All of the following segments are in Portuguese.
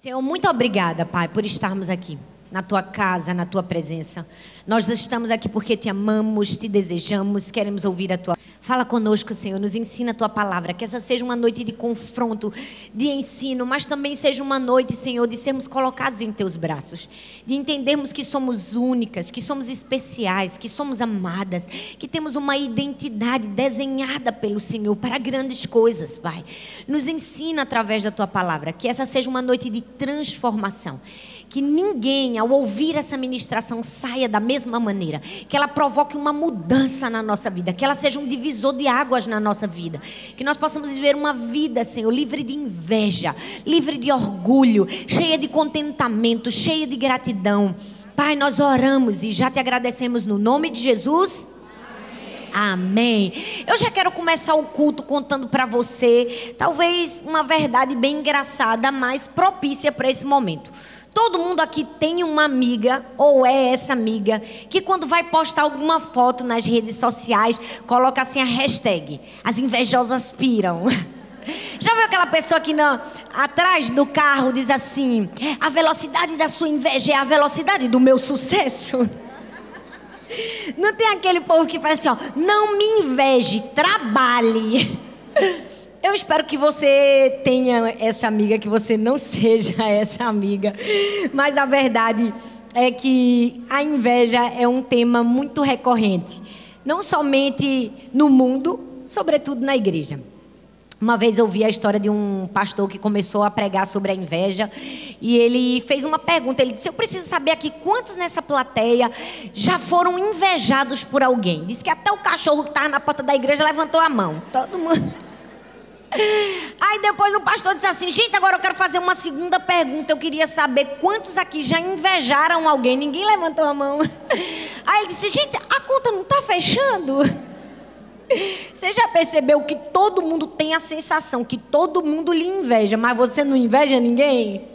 Senhor, muito obrigada, Pai, por estarmos aqui na tua casa, na tua presença. Nós estamos aqui porque te amamos, te desejamos, queremos ouvir a tua. Fala conosco, Senhor, nos ensina a tua palavra, que essa seja uma noite de confronto, de ensino, mas também seja uma noite, Senhor, de sermos colocados em teus braços, de entendermos que somos únicas, que somos especiais, que somos amadas, que temos uma identidade desenhada pelo Senhor para grandes coisas, Pai. Nos ensina através da tua palavra, que essa seja uma noite de transformação que ninguém, ao ouvir essa ministração, saia da mesma maneira. Que ela provoque uma mudança na nossa vida. Que ela seja um divisor de águas na nossa vida. Que nós possamos viver uma vida, Senhor, livre de inveja, livre de orgulho, cheia de contentamento, cheia de gratidão. Pai, nós oramos e já te agradecemos no nome de Jesus. Amém. Eu já quero começar o culto contando para você, talvez uma verdade bem engraçada, mas propícia para esse momento. Todo mundo aqui tem uma amiga, ou é essa amiga, que quando vai postar alguma foto nas redes sociais, coloca assim a hashtag: As invejosas piram. Já viu aquela pessoa que não, atrás do carro diz assim: A velocidade da sua inveja é a velocidade do meu sucesso? Não tem aquele povo que faz assim: ó, Não me inveje, trabalhe. Eu espero que você tenha essa amiga, que você não seja essa amiga. Mas a verdade é que a inveja é um tema muito recorrente, não somente no mundo, sobretudo na igreja. Uma vez eu vi a história de um pastor que começou a pregar sobre a inveja e ele fez uma pergunta. Ele disse: Eu preciso saber aqui quantos nessa plateia já foram invejados por alguém. Disse que até o cachorro que estava na porta da igreja levantou a mão. Todo mundo. Aí depois o pastor disse assim: gente, agora eu quero fazer uma segunda pergunta. Eu queria saber quantos aqui já invejaram alguém. Ninguém levantou a mão. Aí ele disse: gente, a conta não está fechando. Você já percebeu que todo mundo tem a sensação que todo mundo lhe inveja, mas você não inveja ninguém?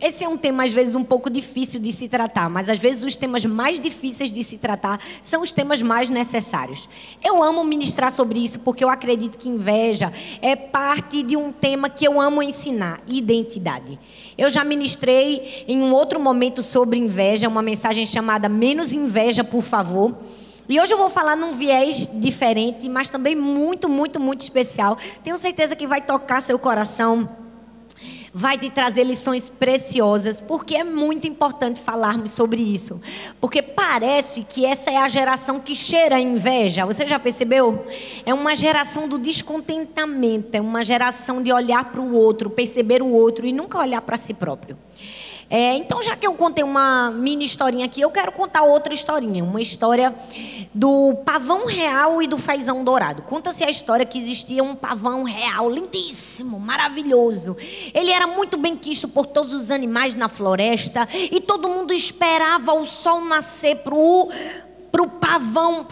Esse é um tema, às vezes, um pouco difícil de se tratar, mas às vezes os temas mais difíceis de se tratar são os temas mais necessários. Eu amo ministrar sobre isso porque eu acredito que inveja é parte de um tema que eu amo ensinar: identidade. Eu já ministrei em um outro momento sobre inveja, uma mensagem chamada Menos Inveja, por favor. E hoje eu vou falar num viés diferente, mas também muito, muito, muito especial. Tenho certeza que vai tocar seu coração vai te trazer lições preciosas, porque é muito importante falarmos sobre isso. Porque parece que essa é a geração que cheira a inveja. Você já percebeu? É uma geração do descontentamento, é uma geração de olhar para o outro, perceber o outro e nunca olhar para si próprio. É, então, já que eu contei uma mini historinha aqui, eu quero contar outra historinha. Uma história do pavão real e do fazão dourado. Conta-se a história que existia um pavão real lindíssimo, maravilhoso. Ele era muito bem quisto por todos os animais na floresta e todo mundo esperava o sol nascer para o pavão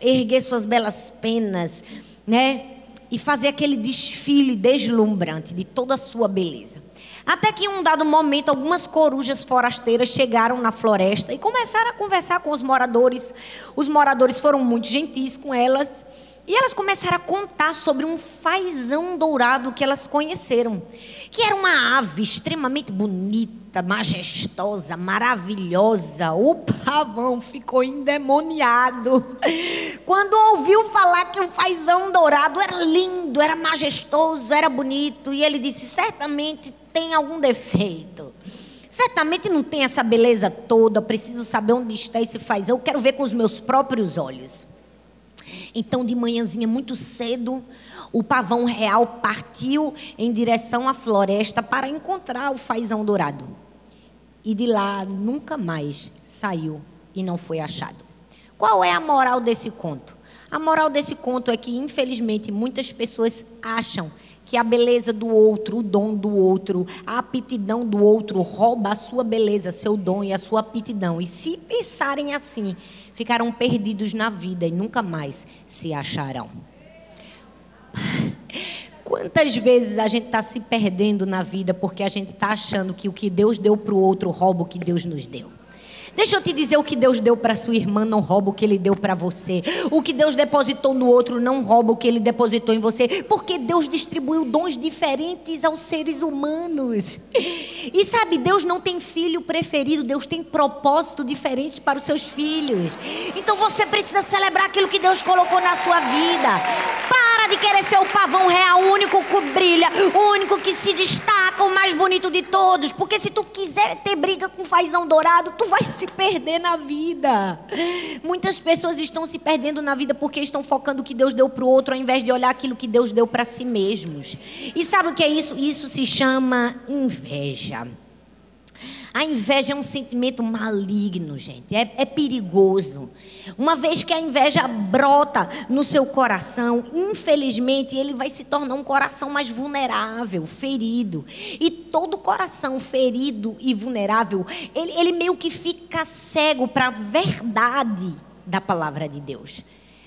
erguer suas belas penas, né? E fazer aquele desfile deslumbrante de toda a sua beleza. Até que em um dado momento, algumas corujas forasteiras chegaram na floresta e começaram a conversar com os moradores. Os moradores foram muito gentis com elas. E elas começaram a contar sobre um fazão dourado que elas conheceram, que era uma ave extremamente bonita, majestosa, maravilhosa. O pavão ficou endemoniado quando ouviu falar que o fazão dourado era lindo, era majestoso, era bonito, e ele disse: certamente tem algum defeito. Certamente não tem essa beleza toda, preciso saber onde está esse fazão, eu quero ver com os meus próprios olhos. Então, de manhãzinha, muito cedo, o pavão real partiu em direção à floresta para encontrar o fazão dourado. E de lá nunca mais saiu e não foi achado. Qual é a moral desse conto? A moral desse conto é que, infelizmente, muitas pessoas acham que a beleza do outro, o dom do outro, a aptidão do outro rouba a sua beleza, seu dom e a sua aptidão. E se pensarem assim, ficarão perdidos na vida e nunca mais se acharão. Quantas vezes a gente está se perdendo na vida porque a gente está achando que o que Deus deu para o outro rouba o que Deus nos deu? Deixa eu te dizer o que Deus deu para sua irmã não rouba o que ele deu para você. O que Deus depositou no outro não rouba o que ele depositou em você, porque Deus distribuiu dons diferentes aos seres humanos. E sabe, Deus não tem filho preferido, Deus tem propósito diferente para os seus filhos. Então você precisa celebrar aquilo que Deus colocou na sua vida. Para de querer ser o pavão real, o único que brilha, o único que se destaca, o mais bonito de todos. Porque se tu quiser ter briga com fazão dourado, tu vai se perder na vida. Muitas pessoas estão se perdendo na vida porque estão focando o que Deus deu para o outro, ao invés de olhar aquilo que Deus deu para si mesmos. E sabe o que é isso? Isso se chama inveja. A inveja é um sentimento maligno, gente. É, é, perigoso. Uma vez que a inveja brota no seu coração, infelizmente ele vai se tornar um coração mais vulnerável, ferido. E todo coração ferido e vulnerável, ele, ele meio que fica cego para a verdade da palavra de Deus.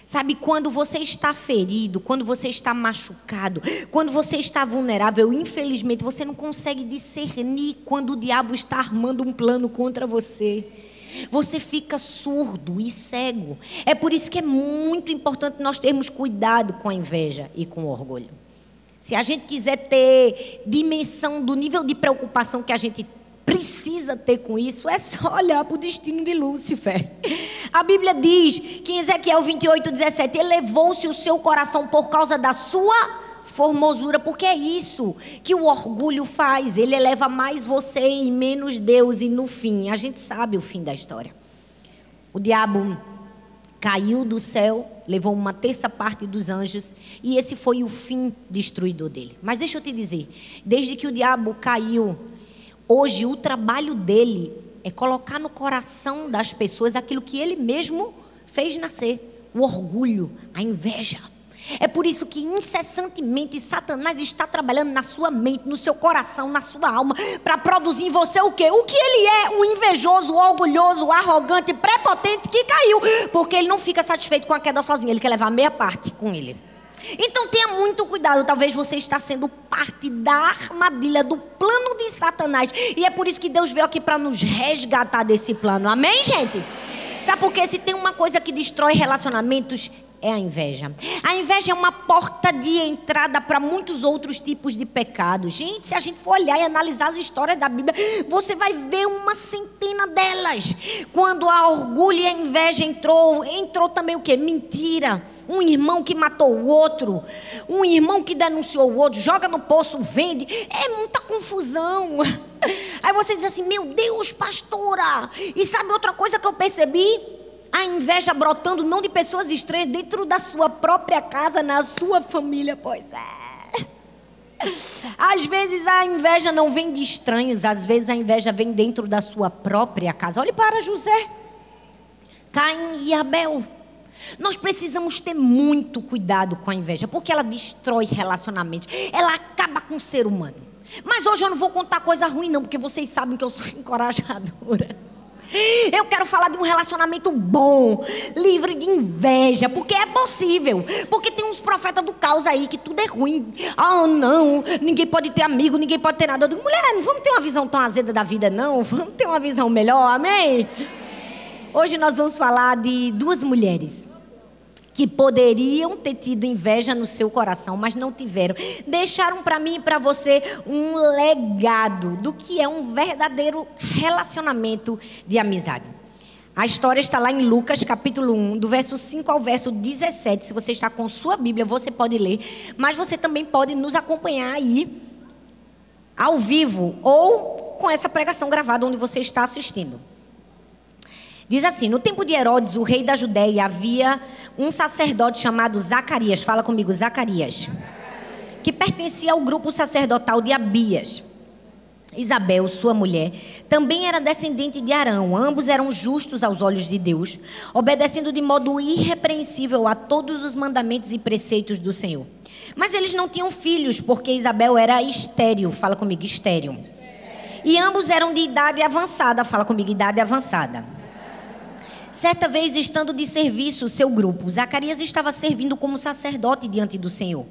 Sabe, quando você está ferido, quando você está machucado, quando você está vulnerável, infelizmente você não consegue discernir quando o diabo está armando um plano contra você. Você fica surdo e cego. É por isso que é muito importante nós termos cuidado com a inveja e com o orgulho. Se a gente quiser ter dimensão do nível de preocupação que a gente precisa ter com isso é só olhar para o destino de Lúcifer. A Bíblia diz que em Ezequiel 28, 17, elevou-se o seu coração por causa da sua formosura, porque é isso que o orgulho faz. Ele eleva mais você e menos Deus, e no fim, a gente sabe o fim da história. O diabo caiu do céu, levou uma terça parte dos anjos, e esse foi o fim destruidor dele. Mas deixa eu te dizer, desde que o diabo caiu, Hoje, o trabalho dele é colocar no coração das pessoas aquilo que ele mesmo fez nascer: o orgulho, a inveja. É por isso que incessantemente Satanás está trabalhando na sua mente, no seu coração, na sua alma, para produzir em você o quê? O que ele é, o invejoso, o orgulhoso, o arrogante, prepotente que caiu. Porque ele não fica satisfeito com a queda sozinho, ele quer levar meia parte com ele. Então tenha muito cuidado, talvez você está sendo parte da armadilha do plano de Satanás. E é por isso que Deus veio aqui para nos resgatar desse plano. Amém, gente? Sabe por quê? Se tem uma coisa que destrói relacionamentos, é a inveja. A inveja é uma porta de entrada para muitos outros tipos de pecados. Gente, se a gente for olhar e analisar as histórias da Bíblia, você vai ver uma centena delas. Quando a orgulho e a inveja entrou, entrou também o que? Mentira. Um irmão que matou o outro, um irmão que denunciou o outro, joga no poço, vende. É muita confusão. Aí você diz assim: Meu Deus, pastora. E sabe outra coisa que eu percebi? A inveja brotando não de pessoas estranhas, dentro da sua própria casa, na sua família, pois é. Às vezes a inveja não vem de estranhos, às vezes a inveja vem dentro da sua própria casa. Olhe para José, Caim e Abel. Nós precisamos ter muito cuidado com a inveja, porque ela destrói relacionamentos, ela acaba com o ser humano. Mas hoje eu não vou contar coisa ruim, não, porque vocês sabem que eu sou encorajadora. Eu quero falar de um relacionamento bom, livre de inveja, porque é possível. Porque tem uns profetas do caos aí que tudo é ruim. Ah, oh, não, ninguém pode ter amigo, ninguém pode ter nada. Eu digo, mulher, não vamos ter uma visão tão azeda da vida, não. Vamos ter uma visão melhor, amém? Hoje nós vamos falar de duas mulheres que poderiam ter tido inveja no seu coração, mas não tiveram. Deixaram para mim e para você um legado do que é um verdadeiro relacionamento de amizade. A história está lá em Lucas, capítulo 1, do verso 5 ao verso 17. Se você está com sua Bíblia, você pode ler, mas você também pode nos acompanhar aí ao vivo ou com essa pregação gravada onde você está assistindo. Diz assim: No tempo de Herodes, o rei da Judéia, havia um sacerdote chamado Zacarias. Fala comigo, Zacarias. Que pertencia ao grupo sacerdotal de Abias. Isabel, sua mulher, também era descendente de Arão. Ambos eram justos aos olhos de Deus, obedecendo de modo irrepreensível a todos os mandamentos e preceitos do Senhor. Mas eles não tinham filhos, porque Isabel era estéril. Fala comigo, estéril. E ambos eram de idade avançada. Fala comigo, idade avançada. Certa vez, estando de serviço o seu grupo, Zacarias estava servindo como sacerdote diante do Senhor.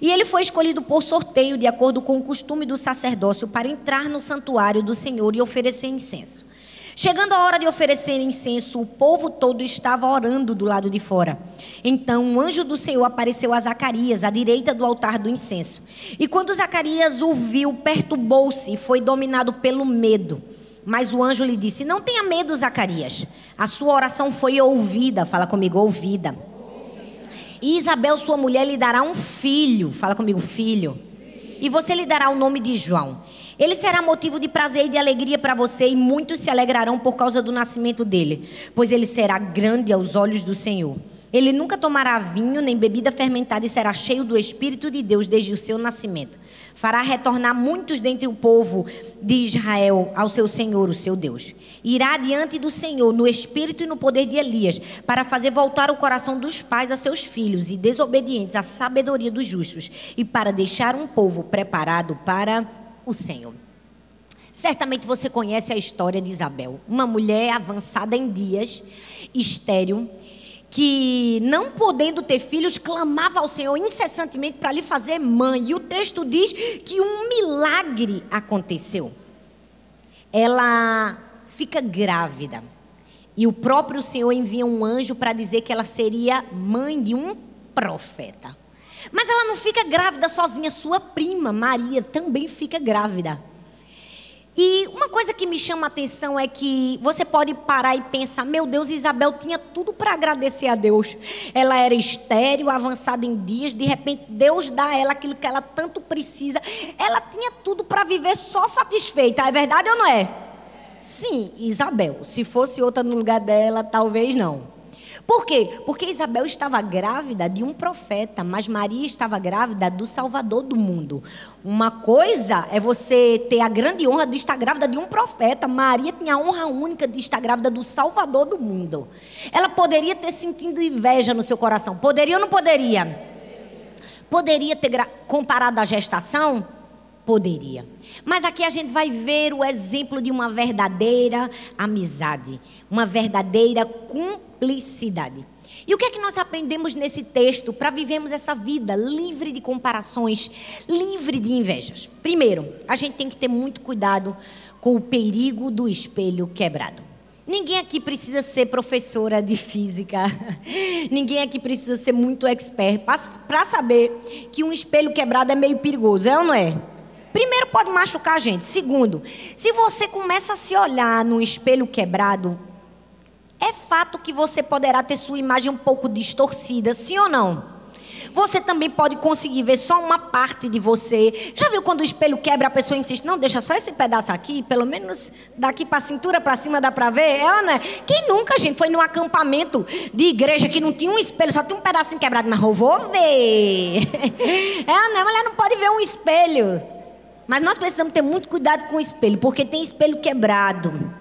E ele foi escolhido por sorteio, de acordo com o costume do sacerdócio, para entrar no santuário do Senhor e oferecer incenso. Chegando a hora de oferecer incenso, o povo todo estava orando do lado de fora. Então um anjo do Senhor apareceu a Zacarias, à direita do altar do incenso. E quando Zacarias o viu, perturbou-se e foi dominado pelo medo. Mas o anjo lhe disse: Não tenha medo, Zacarias. A sua oração foi ouvida. Fala comigo, ouvida. E Isabel, sua mulher, lhe dará um filho. Fala comigo, filho. E você lhe dará o nome de João. Ele será motivo de prazer e de alegria para você, e muitos se alegrarão por causa do nascimento dele, pois ele será grande aos olhos do Senhor. Ele nunca tomará vinho nem bebida fermentada e será cheio do Espírito de Deus desde o seu nascimento. Fará retornar muitos dentre o povo de Israel ao seu Senhor, o seu Deus. Irá diante do Senhor no espírito e no poder de Elias, para fazer voltar o coração dos pais a seus filhos e desobedientes à sabedoria dos justos, e para deixar um povo preparado para o Senhor. Certamente você conhece a história de Isabel, uma mulher avançada em dias, estéril, que não podendo ter filhos, clamava ao Senhor incessantemente para lhe fazer mãe. E o texto diz que um milagre aconteceu. Ela fica grávida. E o próprio Senhor envia um anjo para dizer que ela seria mãe de um profeta. Mas ela não fica grávida sozinha, sua prima Maria também fica grávida. E uma coisa que me chama a atenção é que você pode parar e pensar: meu Deus, Isabel tinha tudo para agradecer a Deus. Ela era estéril, avançada em dias, de repente Deus dá a ela aquilo que ela tanto precisa. Ela tinha tudo para viver só satisfeita, é verdade ou não é? Sim, Isabel. Se fosse outra no lugar dela, talvez não. Por quê? Porque Isabel estava grávida de um profeta, mas Maria estava grávida do Salvador do mundo. Uma coisa é você ter a grande honra de estar grávida de um profeta. Maria tinha a honra única de estar grávida do Salvador do mundo. Ela poderia ter sentido inveja no seu coração. Poderia ou não poderia? Poderia ter comparado a gestação? Poderia. Mas aqui a gente vai ver o exemplo de uma verdadeira amizade, uma verdadeira cumplicidade. E o que é que nós aprendemos nesse texto para vivermos essa vida livre de comparações, livre de invejas? Primeiro, a gente tem que ter muito cuidado com o perigo do espelho quebrado. Ninguém aqui precisa ser professora de física. Ninguém aqui precisa ser muito expert para saber que um espelho quebrado é meio perigoso, é ou não é? Primeiro, pode machucar a gente. Segundo, se você começa a se olhar no espelho quebrado, é fato que você poderá ter sua imagem um pouco distorcida, sim ou não? Você também pode conseguir ver só uma parte de você. Já viu quando o espelho quebra, a pessoa insiste, não, deixa só esse pedaço aqui, pelo menos daqui para a cintura para cima dá para ver? É ou não é? Quem nunca, gente, foi num acampamento de igreja que não tinha um espelho, só tinha um pedacinho quebrado, mas eu vou ver. É ou não é? Mulher não pode ver um espelho. Mas nós precisamos ter muito cuidado com o espelho, porque tem espelho quebrado.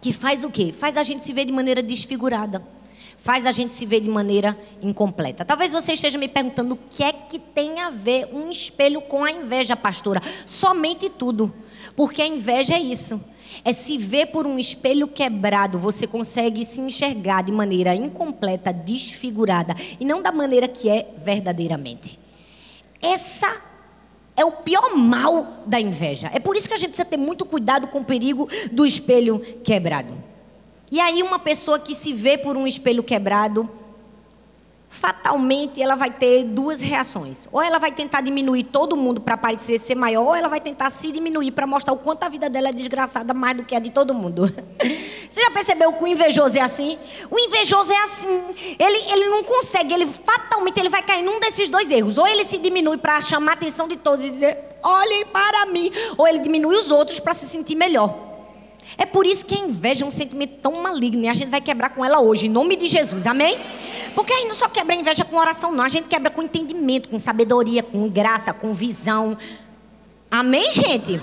Que faz o quê? Faz a gente se ver de maneira desfigurada. Faz a gente se ver de maneira incompleta. Talvez você esteja me perguntando o que é que tem a ver um espelho com a inveja, pastora. Somente tudo. Porque a inveja é isso. É se ver por um espelho quebrado, você consegue se enxergar de maneira incompleta, desfigurada e não da maneira que é verdadeiramente. Essa é o pior mal da inveja. É por isso que a gente precisa ter muito cuidado com o perigo do espelho quebrado. E aí, uma pessoa que se vê por um espelho quebrado, fatalmente ela vai ter duas reações. Ou ela vai tentar diminuir todo mundo para parecer ser maior, ou ela vai tentar se diminuir para mostrar o quanto a vida dela é desgraçada mais do que a de todo mundo. Você já percebeu que o invejoso é assim? O invejoso é assim. Ele, ele não consegue, ele fatalmente ele vai cair num desses dois erros. Ou ele se diminui para chamar a atenção de todos e dizer, olhem para mim. Ou ele diminui os outros para se sentir melhor. É por isso que a inveja é um sentimento tão maligno e a gente vai quebrar com ela hoje, em nome de Jesus, amém? Porque a gente não só quebra inveja com oração, não. A gente quebra com entendimento, com sabedoria, com graça, com visão. Amém, gente?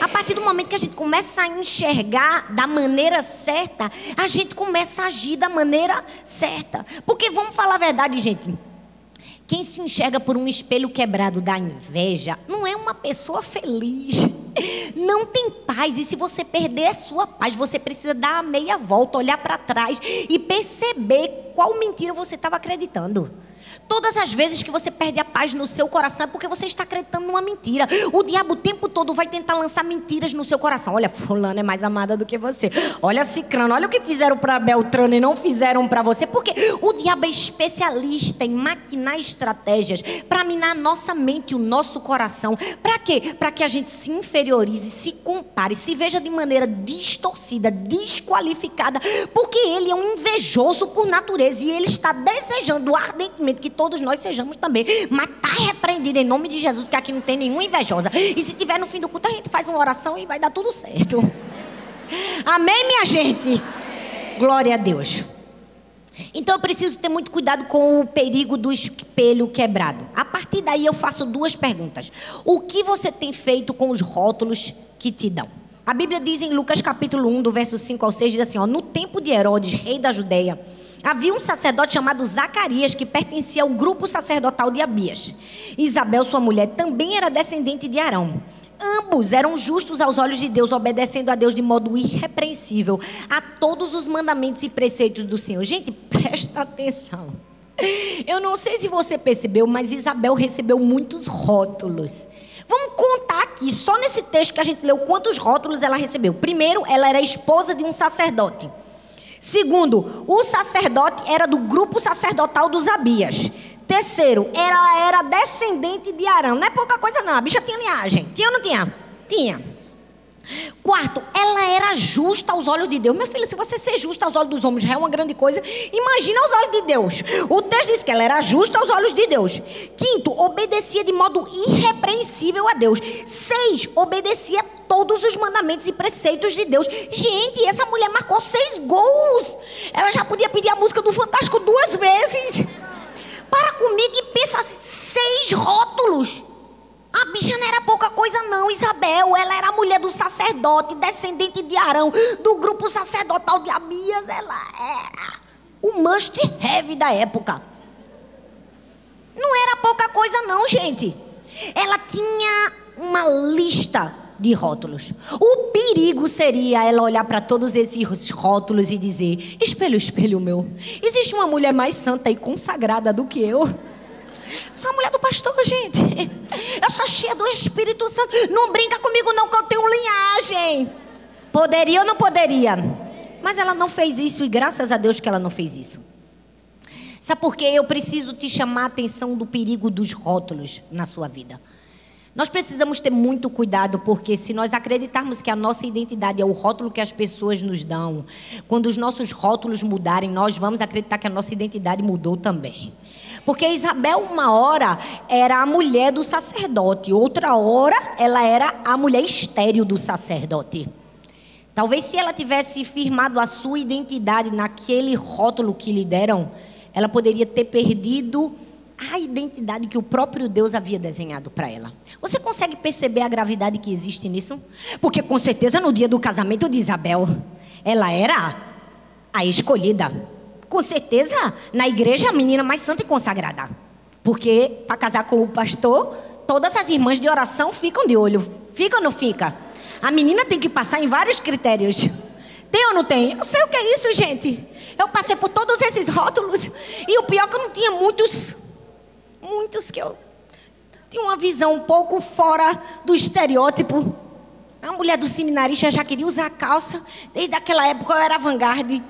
A partir do momento que a gente começa a enxergar da maneira certa, a gente começa a agir da maneira certa. Porque vamos falar a verdade, gente. Quem se enxerga por um espelho quebrado da inveja não é uma pessoa feliz. Não tem paz. E se você perder a sua paz, você precisa dar a meia volta, olhar para trás e perceber qual mentira você estava acreditando. Todas as vezes que você perde a paz no seu coração é porque você está acreditando numa mentira. O diabo o tempo todo vai tentar lançar mentiras no seu coração. Olha, fulano é mais amada do que você. Olha Cicrano, olha o que fizeram para Beltrano e não fizeram para você. Porque o diabo é especialista em maquinar estratégias para minar a nossa mente e o nosso coração. Para quê? Para que a gente se inferiorize, se compare, se veja de maneira distorcida, desqualificada. Porque ele é um invejoso por natureza e ele está desejando ardentemente que todos nós sejamos também. Mas está repreendido em nome de Jesus, que aqui não tem nenhuma invejosa. E se tiver no fim do culto, a gente faz uma oração e vai dar tudo certo. Amém, minha gente? Glória a Deus. Então eu preciso ter muito cuidado com o perigo do espelho quebrado. A partir daí eu faço duas perguntas. O que você tem feito com os rótulos que te dão? A Bíblia diz em Lucas capítulo 1, do verso 5 ao 6, diz assim: ó, No tempo de Herodes, rei da Judéia, Havia um sacerdote chamado Zacarias que pertencia ao grupo sacerdotal de Abias. Isabel, sua mulher, também era descendente de Arão. Ambos eram justos aos olhos de Deus, obedecendo a Deus de modo irrepreensível a todos os mandamentos e preceitos do Senhor. Gente, presta atenção. Eu não sei se você percebeu, mas Isabel recebeu muitos rótulos. Vamos contar aqui, só nesse texto que a gente leu, quantos rótulos ela recebeu. Primeiro, ela era esposa de um sacerdote. Segundo, o sacerdote era do grupo sacerdotal dos Abias. Terceiro, ela era descendente de Arão. Não é pouca coisa, não. A bicha tinha linhagem. Tinha ou não tinha? Tinha. Quarto, ela era justa aos olhos de Deus. Meu filho, se você ser justa aos olhos dos homens já é uma grande coisa, imagina aos olhos de Deus. O texto diz que ela era justa aos olhos de Deus. Quinto, obedecia de modo irrepreensível a Deus. Seis, obedecia todos os mandamentos e preceitos de Deus. Gente, essa mulher marcou seis gols. Ela já podia pedir a música do Fantástico duas vezes. Para comigo e pensa, seis rótulos. A bicha não era pouca coisa, não, Isabel. Ela era mulher do sacerdote, descendente de Arão, do grupo sacerdotal de Abias. Ela era o must have da época. Não era pouca coisa, não, gente. Ela tinha uma lista de rótulos. O perigo seria ela olhar para todos esses rótulos e dizer: espelho, espelho meu, existe uma mulher mais santa e consagrada do que eu? Sou a mulher do pastor, gente. Eu sou cheia do Espírito Santo. Não brinca comigo, não, que eu tenho linhagem. Poderia ou não poderia? Mas ela não fez isso e graças a Deus que ela não fez isso. Sabe por quê? Eu preciso te chamar a atenção do perigo dos rótulos na sua vida. Nós precisamos ter muito cuidado, porque se nós acreditarmos que a nossa identidade é o rótulo que as pessoas nos dão, quando os nossos rótulos mudarem, nós vamos acreditar que a nossa identidade mudou também. Porque Isabel, uma hora, era a mulher do sacerdote, outra hora, ela era a mulher estéril do sacerdote. Talvez se ela tivesse firmado a sua identidade naquele rótulo que lhe deram, ela poderia ter perdido a identidade que o próprio Deus havia desenhado para ela. Você consegue perceber a gravidade que existe nisso? Porque com certeza no dia do casamento de Isabel, ela era a escolhida. Com certeza na igreja a menina mais santa e consagrada. Porque para casar com o pastor, todas as irmãs de oração ficam de olho. Fica ou não fica? A menina tem que passar em vários critérios. Tem ou não tem? Eu sei o que é isso, gente. Eu passei por todos esses rótulos. E o pior é que eu não tinha muitos muitos que eu tinha uma visão um pouco fora do estereótipo. A mulher do seminarista já queria usar calça. Desde aquela época eu era vanguarda.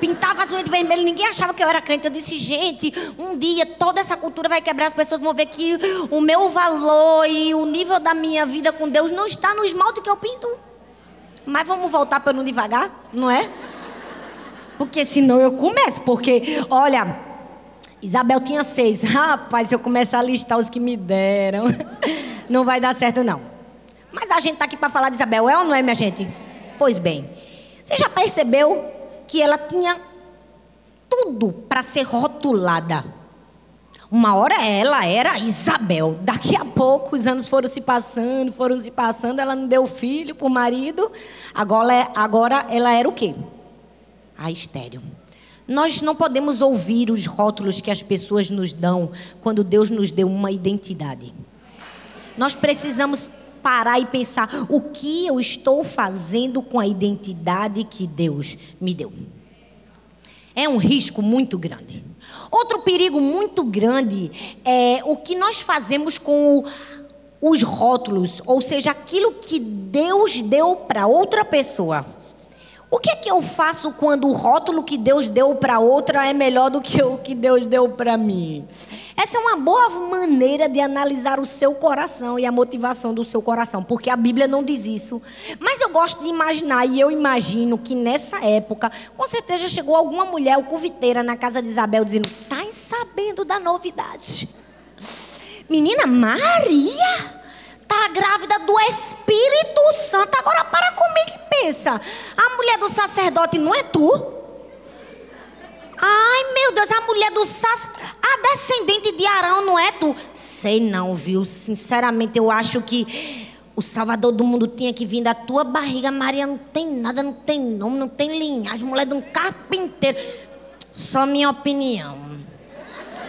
Pintava as unhas de vermelho, ninguém achava que eu era crente. Eu disse, gente, um dia toda essa cultura vai quebrar, as pessoas vão ver que o meu valor e o nível da minha vida com Deus não está no esmalte que eu pinto. Mas vamos voltar para não devagar, não é? Porque senão eu começo. Porque, olha, Isabel tinha seis. Rapaz, se eu começar a listar os que me deram, não vai dar certo, não. Mas a gente está aqui para falar de Isabel, é ou não é, minha gente? Pois bem, você já percebeu que ela tinha tudo para ser rotulada? Uma hora ela era Isabel. Daqui a pouco os anos foram se passando, foram se passando. Ela não deu filho para o marido. Agora, agora ela era o quê? A estéreo. Nós não podemos ouvir os rótulos que as pessoas nos dão quando Deus nos deu uma identidade. Nós precisamos parar e pensar: o que eu estou fazendo com a identidade que Deus me deu? é um risco muito grande. Outro perigo muito grande é o que nós fazemos com o, os rótulos, ou seja, aquilo que Deus deu para outra pessoa. O que é que eu faço quando o rótulo que Deus deu para outra é melhor do que o que Deus deu para mim? Essa é uma boa maneira de analisar o seu coração e a motivação do seu coração, porque a Bíblia não diz isso. Mas eu gosto de imaginar, e eu imagino que nessa época, com certeza chegou alguma mulher coviteira na casa de Isabel dizendo: "Tá sabendo da novidade?" Menina Maria, Está grávida do Espírito Santo. Agora para comigo e pensa. A mulher do sacerdote não é tu? Ai, meu Deus, a mulher do sacerdote. A descendente de Arão não é tu? Sei não, viu? Sinceramente, eu acho que o Salvador do mundo tinha que vir da tua barriga. Maria não tem nada, não tem nome, não tem linhagem. Mulher de um carpinteiro. Só minha opinião.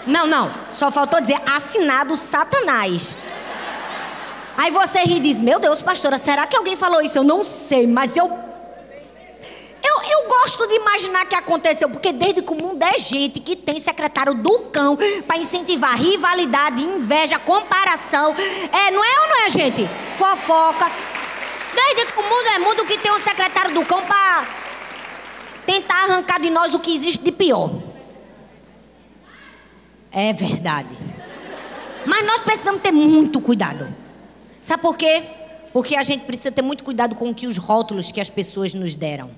Não, não. Só faltou dizer assinado Satanás. Aí você ri e diz: Meu Deus, pastora, será que alguém falou isso? Eu não sei, mas eu. Eu, eu gosto de imaginar que aconteceu, porque desde que o mundo é gente que tem secretário do cão para incentivar rivalidade, inveja, comparação. É, não é ou não é, gente? Fofoca. Desde que o mundo é mundo que tem um secretário do cão para tentar arrancar de nós o que existe de pior. É verdade. Mas nós precisamos ter muito cuidado. Sabe por quê? Porque a gente precisa ter muito cuidado com que os rótulos que as pessoas nos deram.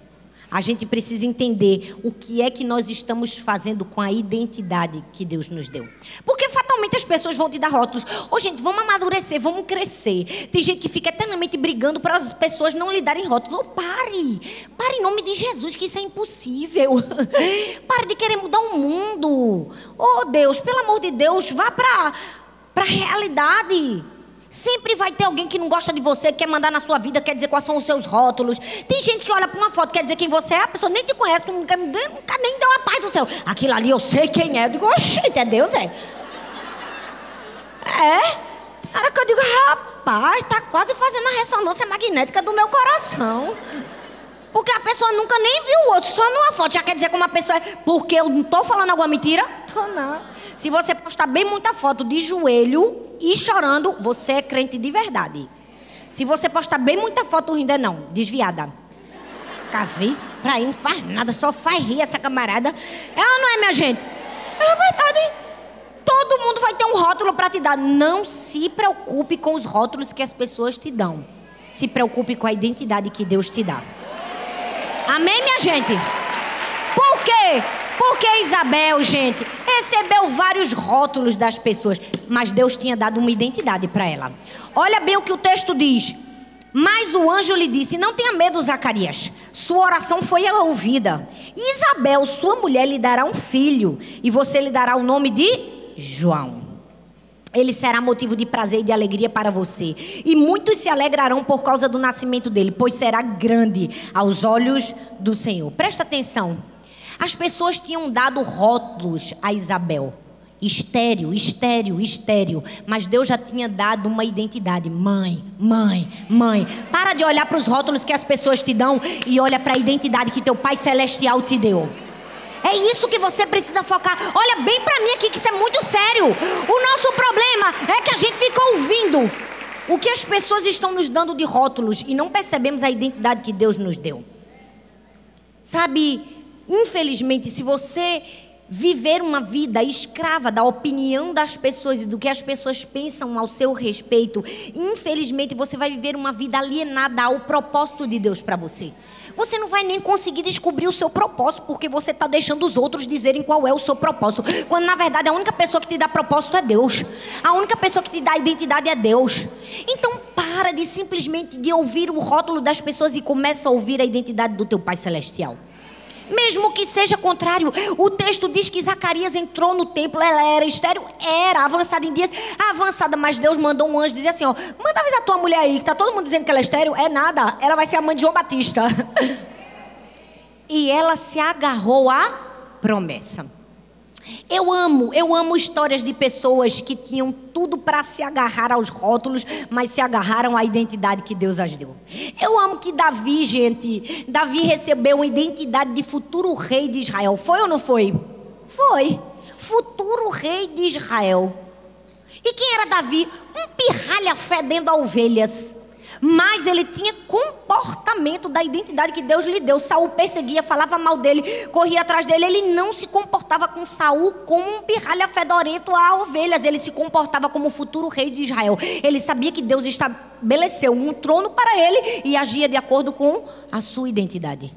A gente precisa entender o que é que nós estamos fazendo com a identidade que Deus nos deu. Porque fatalmente as pessoas vão te dar rótulos. Ô, gente, vamos amadurecer, vamos crescer. Tem gente que fica eternamente brigando para as pessoas não lhe darem rótulos. Pare! Pare em nome de Jesus, que isso é impossível. pare de querer mudar o mundo. Oh, Deus, pelo amor de Deus, vá para a realidade. Sempre vai ter alguém que não gosta de você, quer mandar na sua vida, quer dizer quais são os seus rótulos. Tem gente que olha para uma foto, quer dizer quem você é, a pessoa nem te conhece, nunca, nunca nem deu a paz do céu. Aquilo ali eu sei quem é. Eu digo, oxi, é Deus, é. É. Hora que eu digo, rapaz, tá quase fazendo a ressonância magnética do meu coração. Porque a pessoa nunca nem viu o outro, só numa foto. Já quer dizer como a pessoa é. Porque eu não estou falando alguma mentira? Tô não. Se você postar bem muita foto de joelho e chorando, você é crente de verdade. Se você postar bem muita foto rindo, é não, desviada. Cavi, pra aí não faz nada, só faz rir essa camarada. Ela não é, minha gente? É verdade. Todo mundo vai ter um rótulo para te dar. Não se preocupe com os rótulos que as pessoas te dão. Se preocupe com a identidade que Deus te dá. Amém, minha gente? Por quê? Porque Isabel, gente, recebeu vários rótulos das pessoas, mas Deus tinha dado uma identidade para ela. Olha bem o que o texto diz. Mas o anjo lhe disse: Não tenha medo, Zacarias. Sua oração foi ouvida. Isabel, sua mulher, lhe dará um filho, e você lhe dará o nome de João. Ele será motivo de prazer e de alegria para você. E muitos se alegrarão por causa do nascimento dele, pois será grande aos olhos do Senhor. Presta atenção. As pessoas tinham dado rótulos a Isabel. Estéreo, estéreo, estéreo. Mas Deus já tinha dado uma identidade. Mãe, mãe, mãe. Para de olhar para os rótulos que as pessoas te dão e olha para a identidade que teu Pai Celestial te deu. É isso que você precisa focar. Olha bem para mim aqui, que isso é muito sério. O nosso problema é que a gente fica ouvindo o que as pessoas estão nos dando de rótulos e não percebemos a identidade que Deus nos deu. Sabe, Infelizmente, se você viver uma vida escrava da opinião das pessoas e do que as pessoas pensam ao seu respeito, infelizmente você vai viver uma vida alienada ao propósito de Deus para você. Você não vai nem conseguir descobrir o seu propósito, porque você está deixando os outros dizerem qual é o seu propósito. Quando na verdade a única pessoa que te dá propósito é Deus. A única pessoa que te dá identidade é Deus. Então para de simplesmente de ouvir o rótulo das pessoas e começa a ouvir a identidade do teu Pai Celestial mesmo que seja contrário. O texto diz que Zacarias entrou no templo, ela era estéreo, era avançada em dias, avançada, mas Deus mandou um anjo dizer assim: ó, manda avisar tua mulher aí, que tá todo mundo dizendo que ela é estéreo, é nada, ela vai ser a mãe de João Batista. e ela se agarrou à promessa. Eu amo, eu amo histórias de pessoas que tinham tudo para se agarrar aos rótulos, mas se agarraram à identidade que Deus as deu. Eu amo que Davi, gente, Davi recebeu uma identidade de futuro rei de Israel. Foi ou não foi? Foi. Futuro rei de Israel. E quem era Davi? Um pirralha fedendo a ovelhas mas ele tinha comportamento da identidade que Deus lhe deu. Saul perseguia, falava mal dele, corria atrás dele. Ele não se comportava com Saul como um pirralha fedorento a ovelhas. Ele se comportava como o futuro rei de Israel. Ele sabia que Deus estabeleceu um trono para ele e agia de acordo com a sua identidade.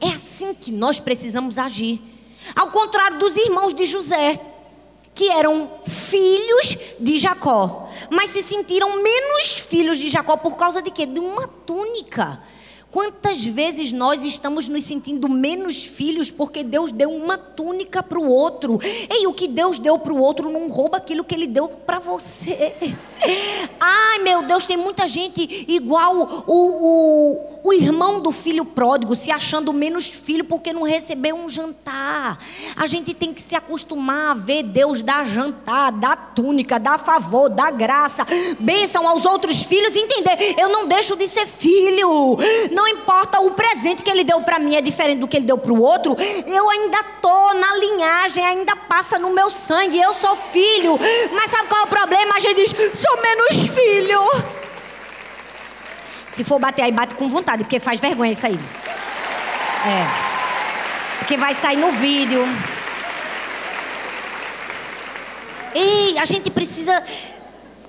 É assim que nós precisamos agir. Ao contrário dos irmãos de José que eram filhos de Jacó, mas se sentiram menos filhos de Jacó por causa de quê? De uma túnica. Quantas vezes nós estamos nos sentindo menos filhos porque Deus deu uma túnica para o outro? E o que Deus deu para o outro não rouba aquilo que Ele deu para você. Ai meu Deus, tem muita gente igual o, o o irmão do filho pródigo se achando menos filho porque não recebeu um jantar. A gente tem que se acostumar a ver Deus dar jantar, dar túnica, dar favor, dar graça, bênção aos outros filhos e entender: eu não deixo de ser filho. Não importa o presente que ele deu para mim é diferente do que ele deu para o outro. Eu ainda tô na linhagem, ainda passa no meu sangue. Eu sou filho. Mas sabe qual é o problema? A gente diz: sou menos filho. Se for bater aí, bate com vontade, porque faz vergonha isso aí. É. Porque vai sair no vídeo. Ei, a gente precisa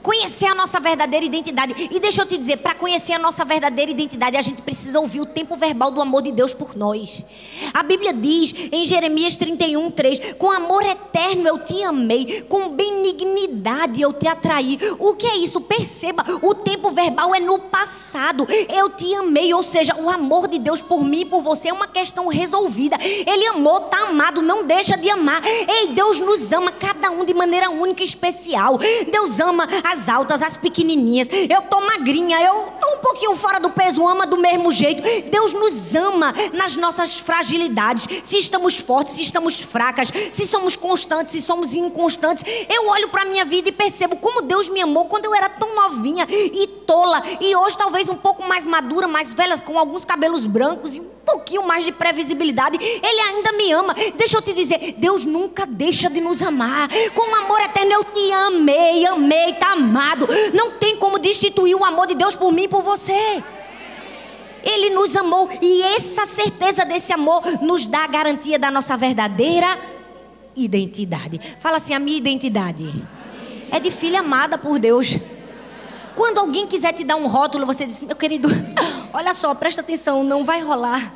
conhecer a nossa verdadeira identidade. E deixa eu te dizer, para conhecer a nossa verdadeira identidade, a gente precisa ouvir o tempo verbal do amor de Deus por nós. A Bíblia diz em Jeremias 31, 3: Com amor eterno eu te amei, com benignidade eu te atraí. O que é isso? Perceba, o tempo verbal é no passado. Eu te amei, ou seja, o amor de Deus por mim e por você é uma questão resolvida. Ele amou, está amado, não deixa de amar. Ei, Deus nos ama, cada um de maneira única e especial. Deus ama as as altas, as pequenininhas. Eu tô magrinha, eu tô um pouquinho fora do peso, ama do mesmo jeito. Deus nos ama nas nossas fragilidades. Se estamos fortes, se estamos fracas, se somos constantes, se somos inconstantes. Eu olho para minha vida e percebo como Deus me amou quando eu era tão novinha e tola e hoje talvez um pouco mais madura, mais velha, com alguns cabelos brancos e um pouquinho mais de previsibilidade. Ele ainda me ama. Deixa eu te dizer, Deus nunca deixa de nos amar. Com amor eterno eu te amei, amei, tá amado. Não tem destituir o amor de Deus por mim e por você. Ele nos amou e essa certeza desse amor nos dá a garantia da nossa verdadeira identidade. Fala assim: a minha identidade é de filha amada por Deus. Quando alguém quiser te dar um rótulo, você diz: meu querido, olha só, presta atenção, não vai rolar.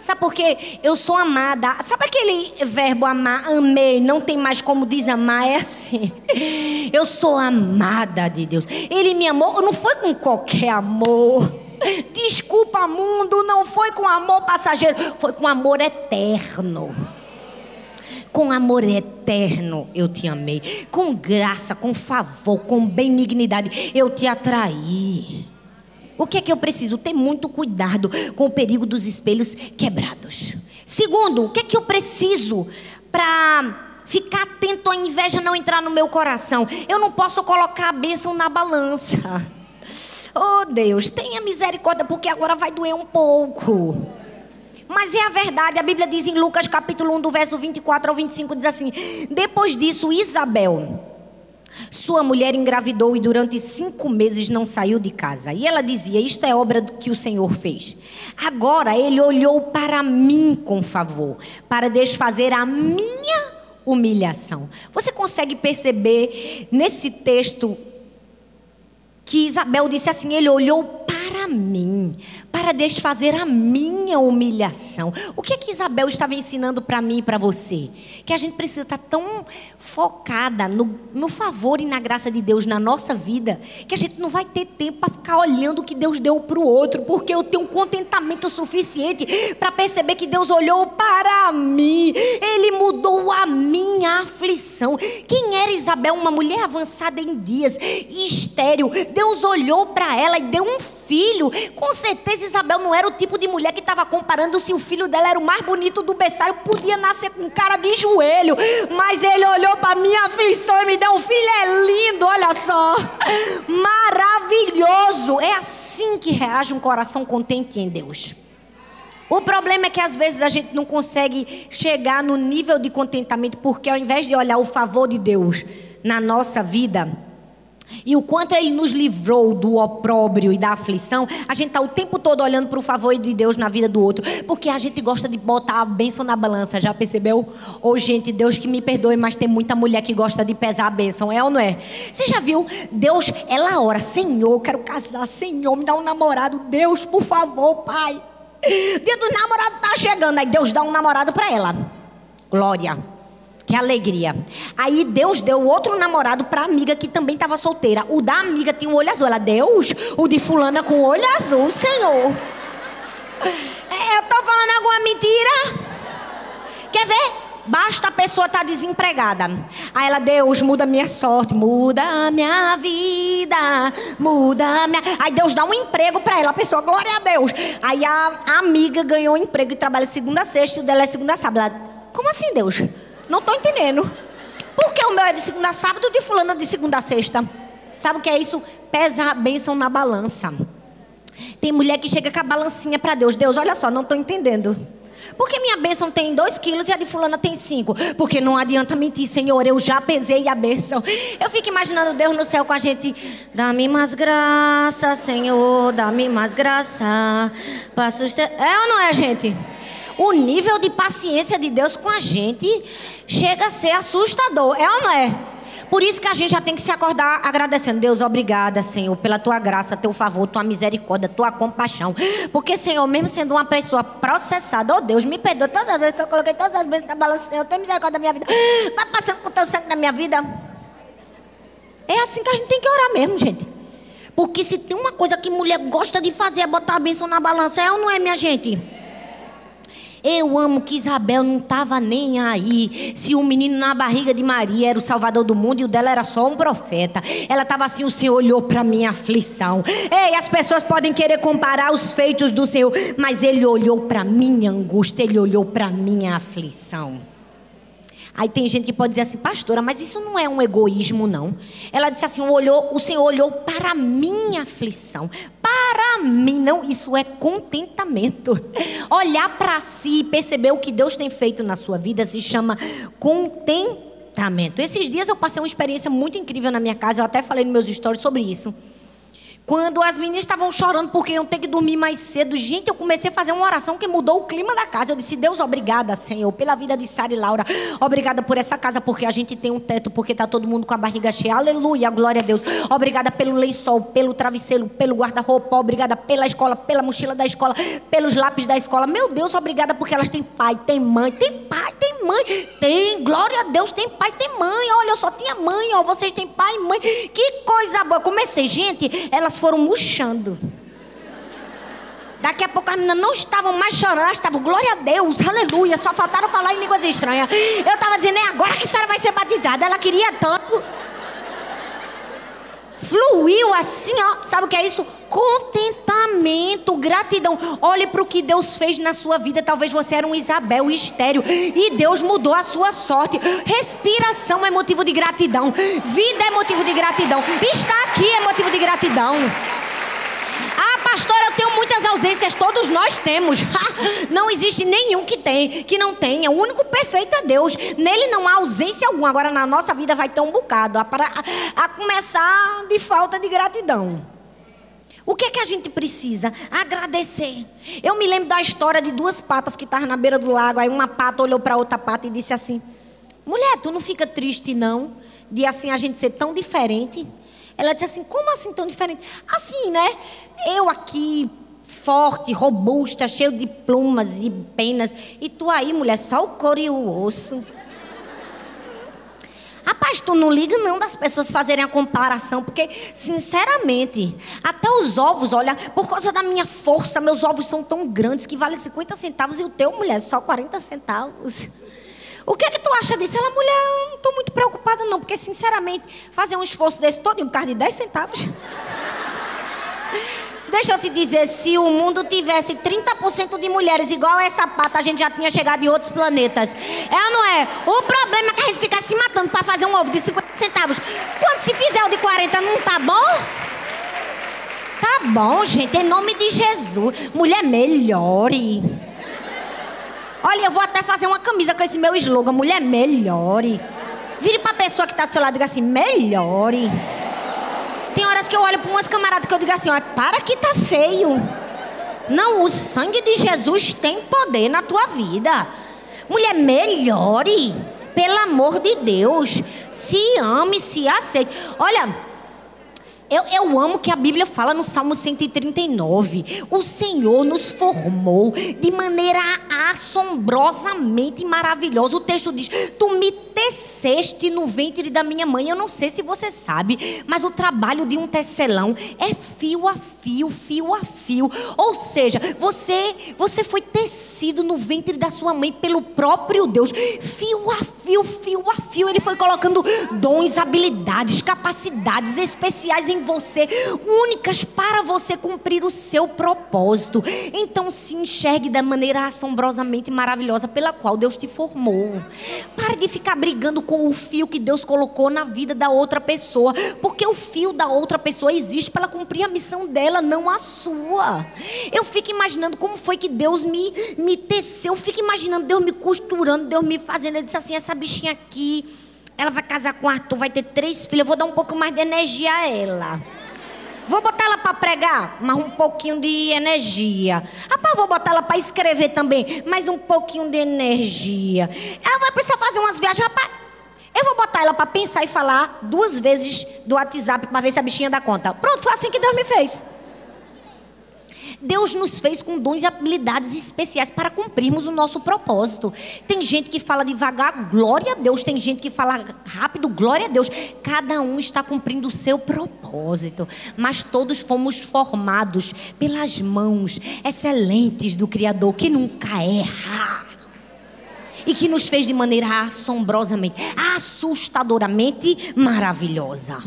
Sabe por quê? Eu sou amada. Sabe aquele verbo amar, amei, não tem mais como desamar? É assim. Eu sou amada de Deus. Ele me amou, não foi com qualquer amor. Desculpa, mundo, não foi com amor passageiro, foi com amor eterno. Com amor eterno eu te amei. Com graça, com favor, com benignidade eu te atraí. O que é que eu preciso? Ter muito cuidado com o perigo dos espelhos quebrados. Segundo, o que é que eu preciso para ficar atento à inveja não entrar no meu coração? Eu não posso colocar a bênção na balança. Oh Deus, tenha misericórdia, porque agora vai doer um pouco. Mas é a verdade, a Bíblia diz em Lucas capítulo 1, do verso 24 ao 25, diz assim: Depois disso, Isabel sua mulher engravidou e durante cinco meses não saiu de casa. E ela dizia: Isto é obra que o Senhor fez. Agora ele olhou para mim com favor, para desfazer a minha humilhação. Você consegue perceber nesse texto que Isabel disse assim: Ele olhou para mim, para desfazer a minha humilhação. O que é que Isabel estava ensinando para mim e para você? Que a gente precisa estar tão focada no, no favor e na graça de Deus na nossa vida, que a gente não vai ter tempo para ficar olhando o que Deus deu para o outro, porque eu tenho um contentamento suficiente para perceber que Deus olhou para mim, Ele mudou a minha aflição. Quem era Isabel? Uma mulher avançada em dias, estéreo. Deus olhou para ela e deu um filho. Com certeza Isabel não era o tipo de mulher que estava comparando se o filho dela era o mais bonito do berçário, podia nascer com cara de joelho. Mas ele olhou para minha aflição e me deu um filho, é lindo, olha só. Maravilhoso. É assim que reage um coração contente em Deus. O problema é que às vezes a gente não consegue chegar no nível de contentamento, porque ao invés de olhar o favor de Deus na nossa vida, e o quanto Ele nos livrou do opróbrio e da aflição, a gente está o tempo todo olhando para o favor de Deus na vida do outro. Porque a gente gosta de botar a bênção na balança, já percebeu? Ou, oh, gente, Deus que me perdoe, mas tem muita mulher que gosta de pesar a bênção, é ou não é? Você já viu? Deus, ela ora, Senhor, quero casar, Senhor, me dá um namorado, Deus, por favor, Pai. Dia do namorado tá chegando, aí Deus dá um namorado para ela. Glória. Que alegria. Aí Deus deu outro namorado para amiga que também estava solteira. O da amiga tinha um olho azul. Ela, Deus, o de fulana com olho azul, Senhor. É, eu tô falando alguma mentira? Quer ver? Basta a pessoa estar tá desempregada. Aí ela, Deus, muda minha sorte, muda a minha vida, muda a minha. Aí Deus dá um emprego para ela. A pessoa, glória a Deus. Aí a, amiga ganhou um emprego e trabalha segunda a sexta e o dela é segunda a sábado. Ela, como assim, Deus? Não estou entendendo. Por que o meu é de segunda a sábado de fulano é de segunda a sexta? Sabe o que é isso? Pesa a bênção na balança. Tem mulher que chega com a balancinha para Deus. Deus, olha só, não estou entendendo. Por que minha bênção tem 2 quilos e a de fulana tem 5? Porque não adianta mentir, Senhor, eu já pesei a bênção. Eu fico imaginando Deus no céu com a gente. Dá-me mais graça, Senhor, dá-me mais graça. É ou não é, gente? O nível de paciência de Deus com a gente chega a ser assustador. É ou não é? Por isso que a gente já tem que se acordar agradecendo. Deus, obrigada, Senhor, pela tua graça, teu favor, tua misericórdia, tua compaixão. Porque, Senhor, mesmo sendo uma pessoa processada, oh Deus, me perdoa todas as vezes que eu coloquei todas as vezes na balança, Senhor, tem misericórdia da minha vida. Vai passando com o teu sangue na minha vida. É assim que a gente tem que orar mesmo, gente. Porque se tem uma coisa que mulher gosta de fazer é botar a bênção na balança, é ou não é, minha gente? Eu amo que Isabel não estava nem aí. Se o menino na barriga de Maria era o salvador do mundo e o dela era só um profeta. Ela estava assim, o Senhor olhou para minha aflição. Ei, as pessoas podem querer comparar os feitos do Senhor, mas ele olhou para minha angústia, ele olhou para minha aflição. Aí tem gente que pode dizer assim, pastora, mas isso não é um egoísmo, não. Ela disse assim: olhou, o Senhor olhou para a minha aflição. Para mim, não, isso é contentamento. Olhar para si e perceber o que Deus tem feito na sua vida se chama contentamento. Esses dias eu passei uma experiência muito incrível na minha casa, eu até falei nos meus stories sobre isso. Quando as meninas estavam chorando porque iam ter que dormir mais cedo, gente, eu comecei a fazer uma oração que mudou o clima da casa. Eu disse: Deus, obrigada, Senhor, pela vida de Sara e Laura. Obrigada por essa casa, porque a gente tem um teto, porque está todo mundo com a barriga cheia. Aleluia, glória a Deus. Obrigada pelo lençol, pelo travesseiro, pelo guarda-roupa. Obrigada pela escola, pela mochila da escola, pelos lápis da escola. Meu Deus, obrigada porque elas têm pai, têm mãe, tem pai, tem mãe, tem. Glória a Deus, tem pai, tem mãe. Olha, eu só tinha mãe, ó. Vocês têm pai e mãe. Que coisa boa. Comecei, gente, elas foram murchando. Daqui a pouco as meninas não estavam mais chorando, elas estavam, glória a Deus, aleluia, só faltaram falar em línguas estranhas. Eu estava dizendo, é agora que a senhora vai ser batizada. Ela queria tanto. Fluiu assim, ó. Sabe o que é isso? Contentamento, gratidão. Olhe para o que Deus fez na sua vida. Talvez você era um Isabel estéreo e Deus mudou a sua sorte. Respiração é motivo de gratidão. Vida é motivo de gratidão. Estar aqui é motivo de gratidão. Ah, pastora, eu tenho muitas ausências, todos nós temos. não existe nenhum que tem, que não tenha. O único perfeito é Deus. Nele não há ausência alguma. Agora na nossa vida vai ter um bocado, a, a, a começar de falta de gratidão. O que é que a gente precisa? Agradecer. Eu me lembro da história de duas patas que estavam na beira do lago. Aí uma pata olhou para outra pata e disse assim: Mulher, tu não fica triste não de assim a gente ser tão diferente? Ela disse assim: Como assim tão diferente? Assim, né? Eu aqui, forte, robusta, cheio de plumas e penas. E tu aí, mulher, só o couro e o osso. Rapaz, tu não liga não das pessoas fazerem a comparação, porque, sinceramente, até os ovos, olha, por causa da minha força, meus ovos são tão grandes que valem 50 centavos e o teu, mulher, só 40 centavos. O que é que tu acha disso? Ela, mulher, eu não estou muito preocupada não, porque, sinceramente, fazer um esforço desse todo por causa de 10 centavos... Deixa eu te dizer, se o mundo tivesse 30% de mulheres igual essa pata, a gente já tinha chegado em outros planetas. É ou não é? O problema é que a gente fica se matando para fazer um ovo de 50 centavos. Quando se fizer o de 40, não tá bom? Tá bom, gente, em nome de Jesus. Mulher, melhore. Olha, eu vou até fazer uma camisa com esse meu slogan. Mulher, melhore. Vire pra pessoa que tá do seu lado e diga assim: melhore. Tem horas que eu olho para umas camaradas que eu digo assim: ó, para que tá feio. Não, o sangue de Jesus tem poder na tua vida. Mulher, melhore. Pelo amor de Deus. Se ame, se aceite. Olha, eu, eu amo que a Bíblia fala no Salmo 139. O Senhor nos formou de maneira assombrosamente maravilhosa. O texto diz: Tu me teceste no ventre da minha mãe. Eu não sei se você sabe, mas o trabalho de um tecelão é fio a fio, fio a fio. Ou seja, você, você foi tecido no ventre da sua mãe pelo próprio Deus. Fio a fio, fio a fio. Ele foi colocando dons, habilidades, capacidades especiais em você, únicas para você cumprir o seu propósito. Então se enxergue da maneira assombrosamente maravilhosa pela qual Deus te formou. Pare de ficar brigando com o fio que Deus colocou na vida da outra pessoa, porque o fio da outra pessoa existe para cumprir a missão dela, não a sua. Eu fico imaginando como foi que Deus me, me teceu, eu fico imaginando Deus me costurando, Deus me fazendo. Ele disse assim: essa bichinha aqui ela vai casar com Arthur, vai ter três filhos. Eu vou dar um pouco mais de energia a ela. Vou botar ela para pregar, mas um pouquinho de energia. Rapaz, vou botar ela para escrever também, mas um pouquinho de energia. Ela vai precisar fazer umas viagens, rapaz. Eu vou botar ela para pensar e falar duas vezes do WhatsApp para ver se a bichinha dá conta. Pronto, foi assim que Deus me fez. Deus nos fez com dons e habilidades especiais para cumprirmos o nosso propósito. Tem gente que fala devagar, glória a Deus. Tem gente que fala rápido, glória a Deus. Cada um está cumprindo o seu propósito. Mas todos fomos formados pelas mãos excelentes do Criador, que nunca erra e que nos fez de maneira assombrosamente, assustadoramente maravilhosa.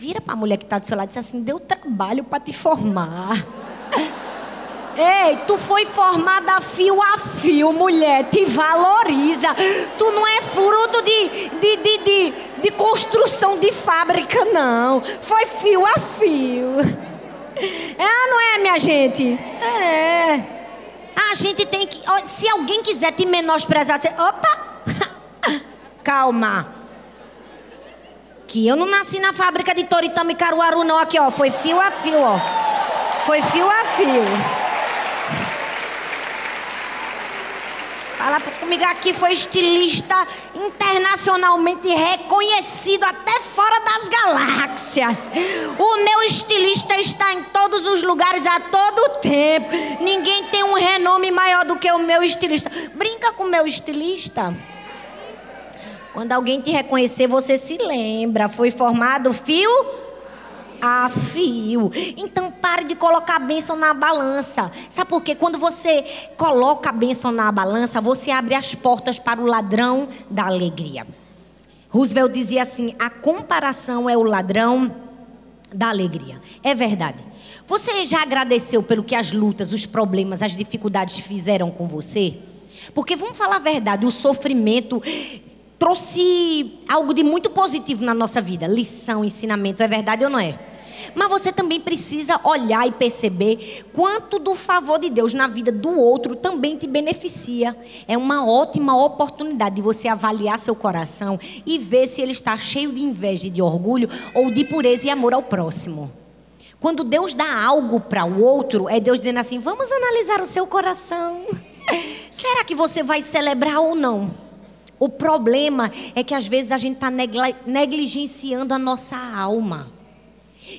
Vira para a mulher que está do seu lado e diz assim: deu trabalho para te formar. Ei, tu foi formada fio a fio, mulher. Te valoriza. Tu não é fruto de, de, de, de, de construção de fábrica, não. Foi fio a fio. É, não é, minha gente? É. A gente tem que. Se alguém quiser te menosprezar, você. Opa! Calma. Que eu não nasci na fábrica de Toritama e Caruaru, não. Aqui, ó. Foi fio a fio, ó. Foi fio a fio. Fala comigo aqui, foi estilista internacionalmente reconhecido até fora das galáxias. O meu estilista está em todos os lugares a todo tempo. Ninguém tem um renome maior do que o meu estilista. Brinca com o meu estilista. Quando alguém te reconhecer, você se lembra. Foi formado fio a fio. Então pare de colocar a bênção na balança. Sabe por quê? Quando você coloca a bênção na balança, você abre as portas para o ladrão da alegria. Roosevelt dizia assim: a comparação é o ladrão da alegria. É verdade. Você já agradeceu pelo que as lutas, os problemas, as dificuldades fizeram com você? Porque vamos falar a verdade, o sofrimento trouxe algo de muito positivo na nossa vida, lição, ensinamento, é verdade ou não é? Mas você também precisa olhar e perceber quanto do favor de Deus na vida do outro também te beneficia. É uma ótima oportunidade de você avaliar seu coração e ver se ele está cheio de inveja e de orgulho ou de pureza e amor ao próximo. Quando Deus dá algo para o outro, é Deus dizendo assim: vamos analisar o seu coração. Será que você vai celebrar ou não? O problema é que às vezes a gente está negligenciando a nossa alma.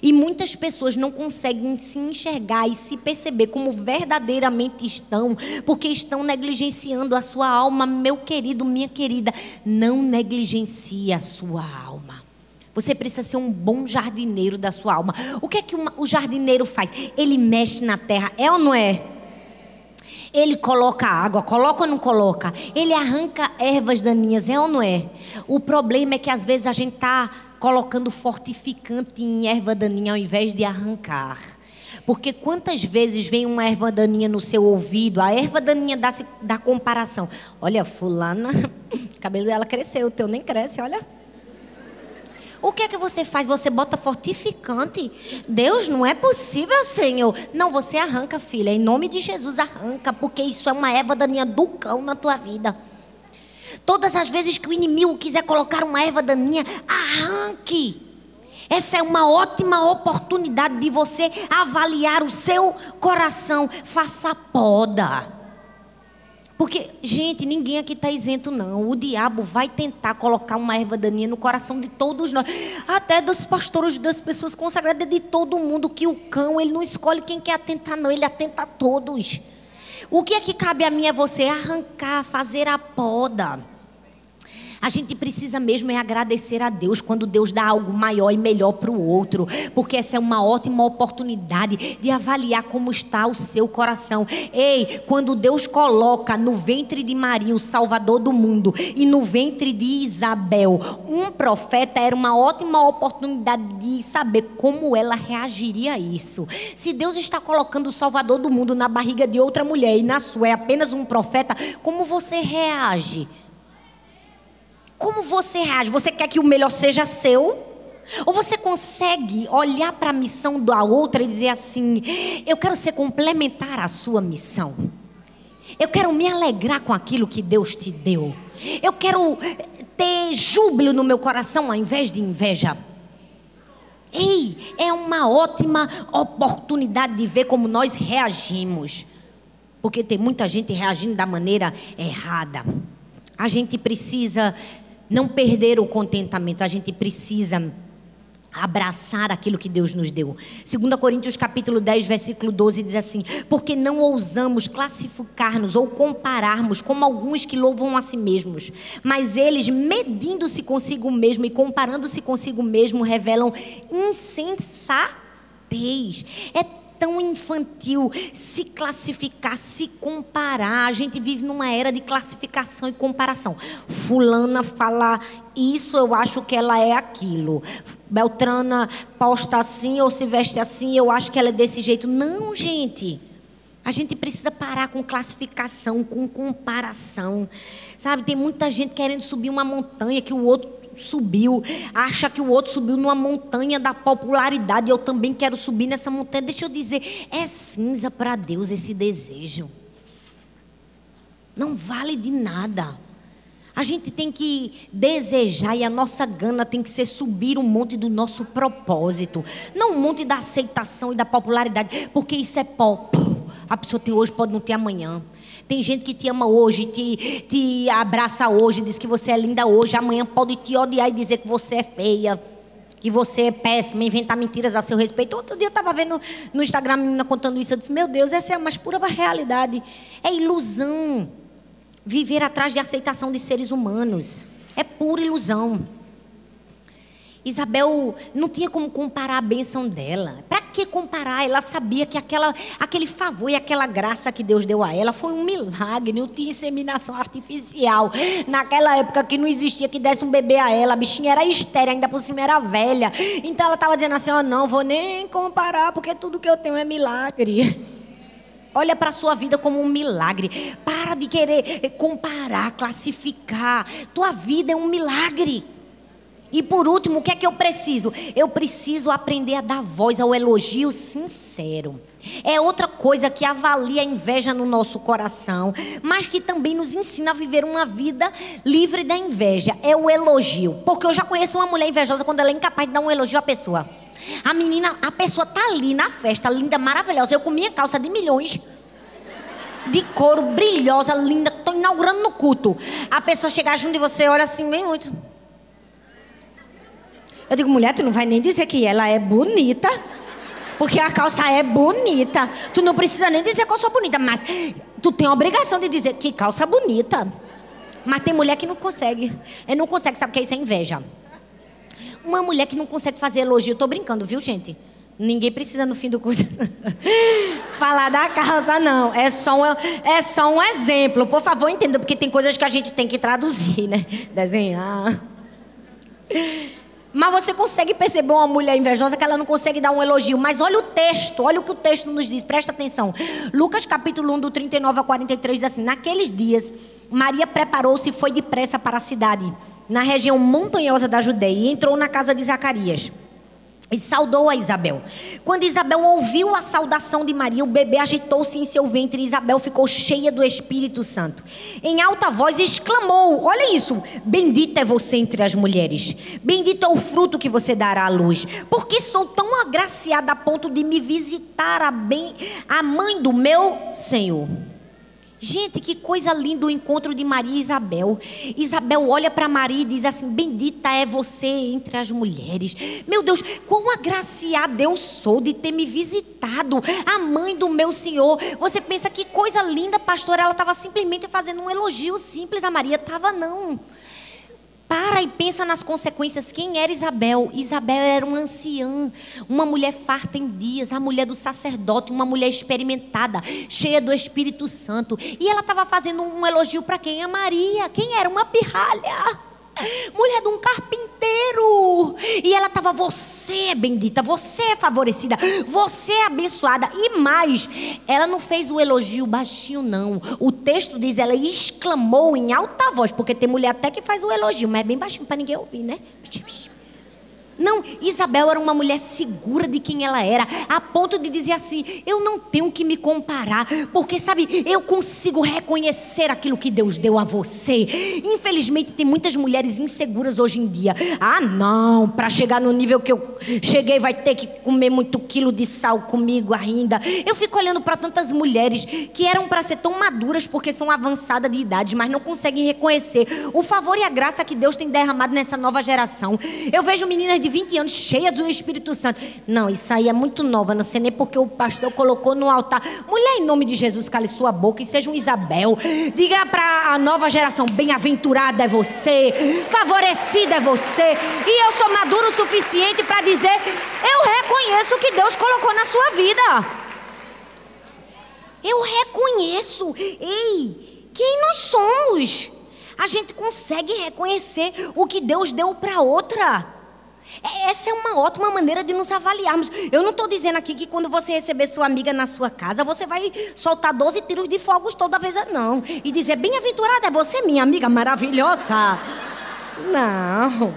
E muitas pessoas não conseguem se enxergar e se perceber como verdadeiramente estão, porque estão negligenciando a sua alma, meu querido, minha querida. Não negligencie a sua alma. Você precisa ser um bom jardineiro da sua alma. O que é que o jardineiro faz? Ele mexe na terra, é ou não é? Ele coloca água, coloca ou não coloca? Ele arranca ervas daninhas, é ou não é? O problema é que às vezes a gente está colocando fortificante em erva daninha ao invés de arrancar. Porque quantas vezes vem uma erva daninha no seu ouvido, a erva daninha dá, dá comparação. Olha, fulana, o cabelo dela cresceu, o teu nem cresce, olha. O que é que você faz? Você bota fortificante. Deus, não é possível, Senhor. Não, você arranca, filha. Em nome de Jesus, arranca. Porque isso é uma erva daninha do cão na tua vida. Todas as vezes que o inimigo quiser colocar uma erva daninha, arranque. Essa é uma ótima oportunidade de você avaliar o seu coração. Faça poda. Porque, gente, ninguém aqui está isento, não. O diabo vai tentar colocar uma erva daninha no coração de todos nós. Até dos pastores, das pessoas consagradas, de todo mundo. Que o cão, ele não escolhe quem quer atentar, não. Ele atenta a todos. O que é que cabe a mim é você arrancar, fazer a poda. A gente precisa mesmo é agradecer a Deus quando Deus dá algo maior e melhor para o outro, porque essa é uma ótima oportunidade de avaliar como está o seu coração. Ei, quando Deus coloca no ventre de Maria o Salvador do mundo e no ventre de Isabel um profeta, era uma ótima oportunidade de saber como ela reagiria a isso. Se Deus está colocando o Salvador do mundo na barriga de outra mulher e na sua é apenas um profeta, como você reage? Como você reage? Você quer que o melhor seja seu? Ou você consegue olhar para a missão da outra e dizer assim: eu quero ser complementar à sua missão. Eu quero me alegrar com aquilo que Deus te deu. Eu quero ter júbilo no meu coração ao invés de inveja. Ei, é uma ótima oportunidade de ver como nós reagimos. Porque tem muita gente reagindo da maneira errada. A gente precisa não perder o contentamento. A gente precisa abraçar aquilo que Deus nos deu. 2 Coríntios capítulo 10, versículo 12 diz assim: "Porque não ousamos classificar-nos ou compararmos como alguns que louvam a si mesmos, mas eles medindo-se consigo mesmo e comparando-se consigo mesmo revelam insensatez". É tão infantil se classificar, se comparar. A gente vive numa era de classificação e comparação. Fulana fala isso, eu acho que ela é aquilo. Beltrana posta assim ou se veste assim, eu acho que ela é desse jeito. Não, gente. A gente precisa parar com classificação, com comparação. Sabe, tem muita gente querendo subir uma montanha que o outro subiu, acha que o outro subiu numa montanha da popularidade, eu também quero subir nessa montanha. Deixa eu dizer, é cinza para Deus esse desejo. Não vale de nada. A gente tem que desejar e a nossa gana tem que ser subir o monte do nosso propósito, não o monte da aceitação e da popularidade, porque isso é pó. A pessoa tem hoje, pode não ter amanhã. Tem gente que te ama hoje, te, te abraça hoje, diz que você é linda hoje, amanhã pode te odiar e dizer que você é feia, que você é péssima, inventar mentiras a seu respeito. Outro dia eu estava vendo no Instagram a menina contando isso, eu disse, meu Deus, essa é a mais pura realidade. É ilusão. Viver atrás de aceitação de seres humanos. É pura ilusão. Isabel não tinha como comparar a bênção dela. Para que comparar? Ela sabia que aquela, aquele favor e aquela graça que Deus deu a ela foi um milagre. Não tinha inseminação artificial. Naquela época que não existia que desse um bebê a ela. A bichinha era estéreo, ainda por cima era velha. Então ela estava dizendo assim: Ó, oh, não vou nem comparar, porque tudo que eu tenho é milagre. Olha para a sua vida como um milagre. Para de querer comparar, classificar. Tua vida é um milagre. E por último, o que é que eu preciso? Eu preciso aprender a dar voz ao elogio sincero. É outra coisa que avalia a inveja no nosso coração, mas que também nos ensina a viver uma vida livre da inveja. É o elogio. Porque eu já conheço uma mulher invejosa quando ela é incapaz de dar um elogio à pessoa. A menina, a pessoa tá ali na festa, linda, maravilhosa. Eu com minha calça de milhões de couro, brilhosa, linda, tô inaugurando no culto. A pessoa chegar junto de você, olha assim, bem muito. Eu digo, mulher, tu não vai nem dizer que ela é bonita. Porque a calça é bonita. Tu não precisa nem dizer que eu sou bonita, mas tu tem a obrigação de dizer que calça bonita. Mas tem mulher que não consegue. É não consegue, sabe o que é isso? É inveja. Uma mulher que não consegue fazer elogio, tô brincando, viu, gente? Ninguém precisa no fim do curso falar da calça, não. É só, um, é só um exemplo. Por favor, entenda, porque tem coisas que a gente tem que traduzir, né? Desenhar. Mas você consegue perceber uma mulher invejosa que ela não consegue dar um elogio. Mas olha o texto, olha o que o texto nos diz, presta atenção. Lucas capítulo 1, do 39 a 43, diz assim: Naqueles dias, Maria preparou-se e foi depressa para a cidade, na região montanhosa da Judeia, e entrou na casa de Zacarias e saudou a Isabel. Quando Isabel ouviu a saudação de Maria, o bebê agitou-se em seu ventre e Isabel ficou cheia do Espírito Santo. Em alta voz exclamou: Olha isso! Bendita é você entre as mulheres. Bendito é o fruto que você dará à luz. Porque sou tão agraciada a ponto de me visitar a, bem, a mãe do meu Senhor. Gente, que coisa linda o encontro de Maria e Isabel. Isabel olha para Maria e diz assim: Bendita é você entre as mulheres. Meu Deus, quão agraciada eu sou de ter me visitado, a mãe do meu Senhor. Você pensa que coisa linda, pastor. Ela estava simplesmente fazendo um elogio simples a Maria. Estava não. Para e pensa nas consequências. Quem era Isabel? Isabel era uma anciã, uma mulher farta em dias, a mulher do sacerdote, uma mulher experimentada, cheia do Espírito Santo. E ela estava fazendo um elogio para quem? A Maria. Quem era? Uma pirralha mulher de um carpinteiro. E ela estava, você é bendita, você é favorecida, você é abençoada. E mais, ela não fez o elogio baixinho, não. O texto diz, ela exclamou em alta voz, porque tem mulher até que faz o elogio, mas é bem baixinho para ninguém ouvir, né? Não, Isabel era uma mulher segura de quem ela era, a ponto de dizer assim: eu não tenho que me comparar, porque sabe, eu consigo reconhecer aquilo que Deus deu a você. Infelizmente, tem muitas mulheres inseguras hoje em dia. Ah, não, para chegar no nível que eu cheguei, vai ter que comer muito quilo de sal comigo ainda. Eu fico olhando para tantas mulheres que eram para ser tão maduras porque são avançadas de idade, mas não conseguem reconhecer o favor e a graça que Deus tem derramado nessa nova geração. Eu vejo meninas de 20 anos, cheia do Espírito Santo. Não, isso aí é muito nova, não sei nem porque o pastor colocou no altar. Mulher, em nome de Jesus, cale sua boca e seja um Isabel. Diga para a nova geração: bem-aventurada é você, favorecida é você. E eu sou maduro o suficiente para dizer: eu reconheço o que Deus colocou na sua vida. Eu reconheço. Ei, quem nós somos? A gente consegue reconhecer o que Deus deu para outra. É, essa é uma ótima maneira de nos avaliarmos. Eu não estou dizendo aqui que quando você receber sua amiga na sua casa, você vai soltar 12 tiros de fogos toda vez, não. E dizer, bem-aventurada é você, minha amiga maravilhosa. Não,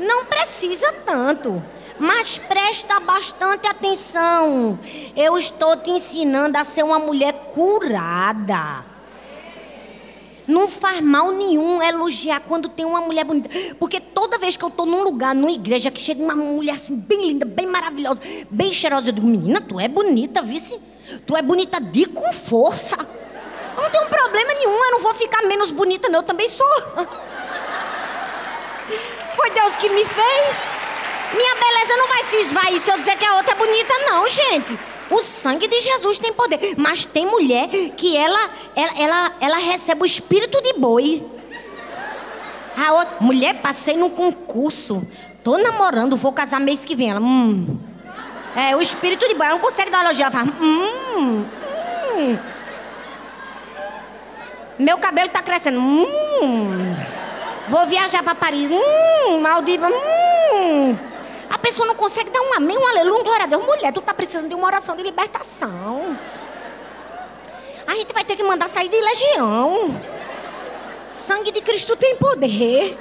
não precisa tanto. Mas presta bastante atenção. Eu estou te ensinando a ser uma mulher curada. Não faz mal nenhum elogiar quando tem uma mulher bonita. Porque toda vez que eu estou num lugar, numa igreja, que chega uma mulher assim, bem linda, bem maravilhosa, bem cheirosa, eu digo, menina, tu é bonita, vice. Tu é bonita de com força. Não tem problema nenhum, eu não vou ficar menos bonita, não. Eu também sou. Foi Deus que me fez. Minha beleza não vai se esvair se eu dizer que a outra é bonita, não, gente. O sangue de Jesus tem poder. Mas tem mulher que ela, ela, ela, ela recebe o espírito de boi. A outra, mulher, passei num concurso. Tô namorando, vou casar mês que vem. Ela, hum. É, o espírito de boi. Ela não consegue dar elogio. Ela fala, hum, hum. Meu cabelo tá crescendo. Hum. Vou viajar para Paris. Hum, Maldiva. Hum. A pessoa não consegue dar um amém, um aleluia, um glória a Deus. Mulher, tu tá precisando de uma oração de libertação. A gente vai ter que mandar sair de legião. Sangue de Cristo tem poder.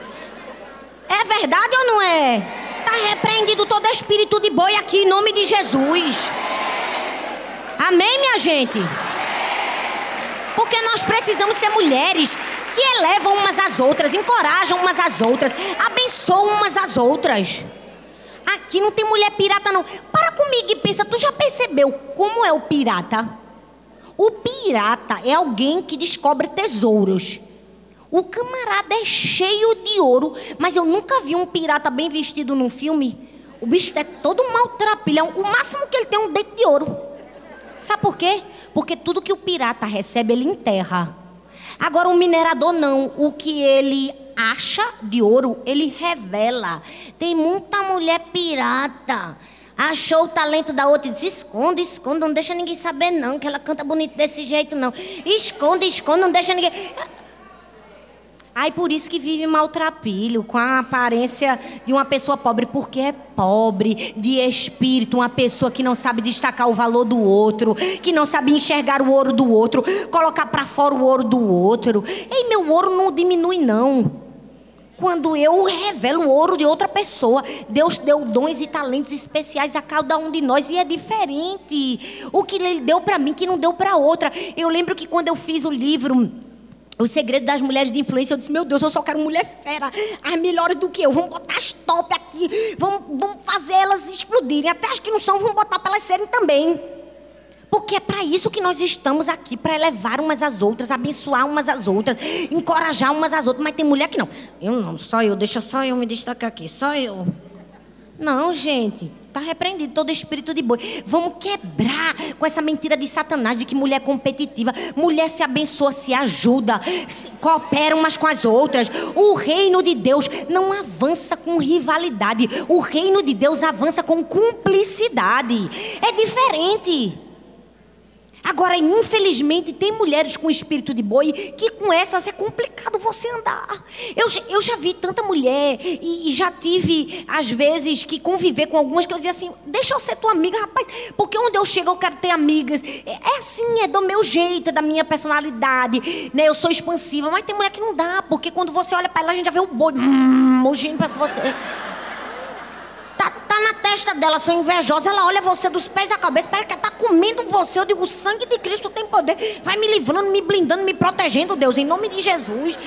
É verdade ou não é? Tá repreendido todo espírito de boi aqui em nome de Jesus. Amém, minha gente? Porque nós precisamos ser mulheres que elevam umas às outras, encorajam umas às outras, abençoam umas às outras. Aqui não tem mulher pirata, não. Para comigo e pensa, tu já percebeu como é o pirata? O pirata é alguém que descobre tesouros. O camarada é cheio de ouro, mas eu nunca vi um pirata bem vestido num filme. O bicho é todo maltrapilhão. O máximo que ele tem é um dente de ouro. Sabe por quê? Porque tudo que o pirata recebe, ele enterra. Agora, o minerador não. O que ele acha de ouro, ele revela. Tem muita mulher pirata. Achou o talento da outra e disse: esconde, esconde, não deixa ninguém saber, não, que ela canta bonito desse jeito, não. Esconde, esconde, não deixa ninguém. Aí por isso que vive maltrapilho, com a aparência de uma pessoa pobre, porque é pobre de espírito, uma pessoa que não sabe destacar o valor do outro, que não sabe enxergar o ouro do outro, colocar para fora o ouro do outro. Ei, meu ouro não diminui não. Quando eu revelo o ouro de outra pessoa, Deus deu dons e talentos especiais a cada um de nós e é diferente. O que ele deu para mim que não deu para outra. Eu lembro que quando eu fiz o livro o segredo das mulheres de influência, eu disse, meu Deus, eu só quero mulher fera, as melhores do que eu. Vamos botar as top aqui, vamos, vamos fazer elas explodirem. Até as que não são, vamos botar para elas serem também. Porque é para isso que nós estamos aqui, para elevar umas às outras, abençoar umas às outras, encorajar umas às outras. Mas tem mulher que não. Eu não, só eu, deixa só eu me destacar aqui, só eu. Não, gente. Está repreendido todo espírito de boi. Vamos quebrar com essa mentira de Satanás de que mulher é competitiva. Mulher se abençoa, se ajuda, se coopera umas com as outras. O reino de Deus não avança com rivalidade. O reino de Deus avança com cumplicidade. É diferente. Agora, infelizmente, tem mulheres com espírito de boi que com essas é complicado você andar. Eu, eu já vi tanta mulher e, e, já tive, às vezes, que conviver com algumas que eu dizia assim: deixa eu ser tua amiga, rapaz, porque onde eu chego eu quero ter amigas. É, é assim, é do meu jeito, é da minha personalidade, né? Eu sou expansiva, mas tem mulher que não dá, porque quando você olha para ela, a gente já vê o boi, hum, mugindo para você testa dela, sou invejosa. Ela olha você dos pés à cabeça, parece que tá comendo você. Eu digo, o sangue de Cristo tem poder. Vai me livrando, me blindando, me protegendo, Deus, em nome de Jesus.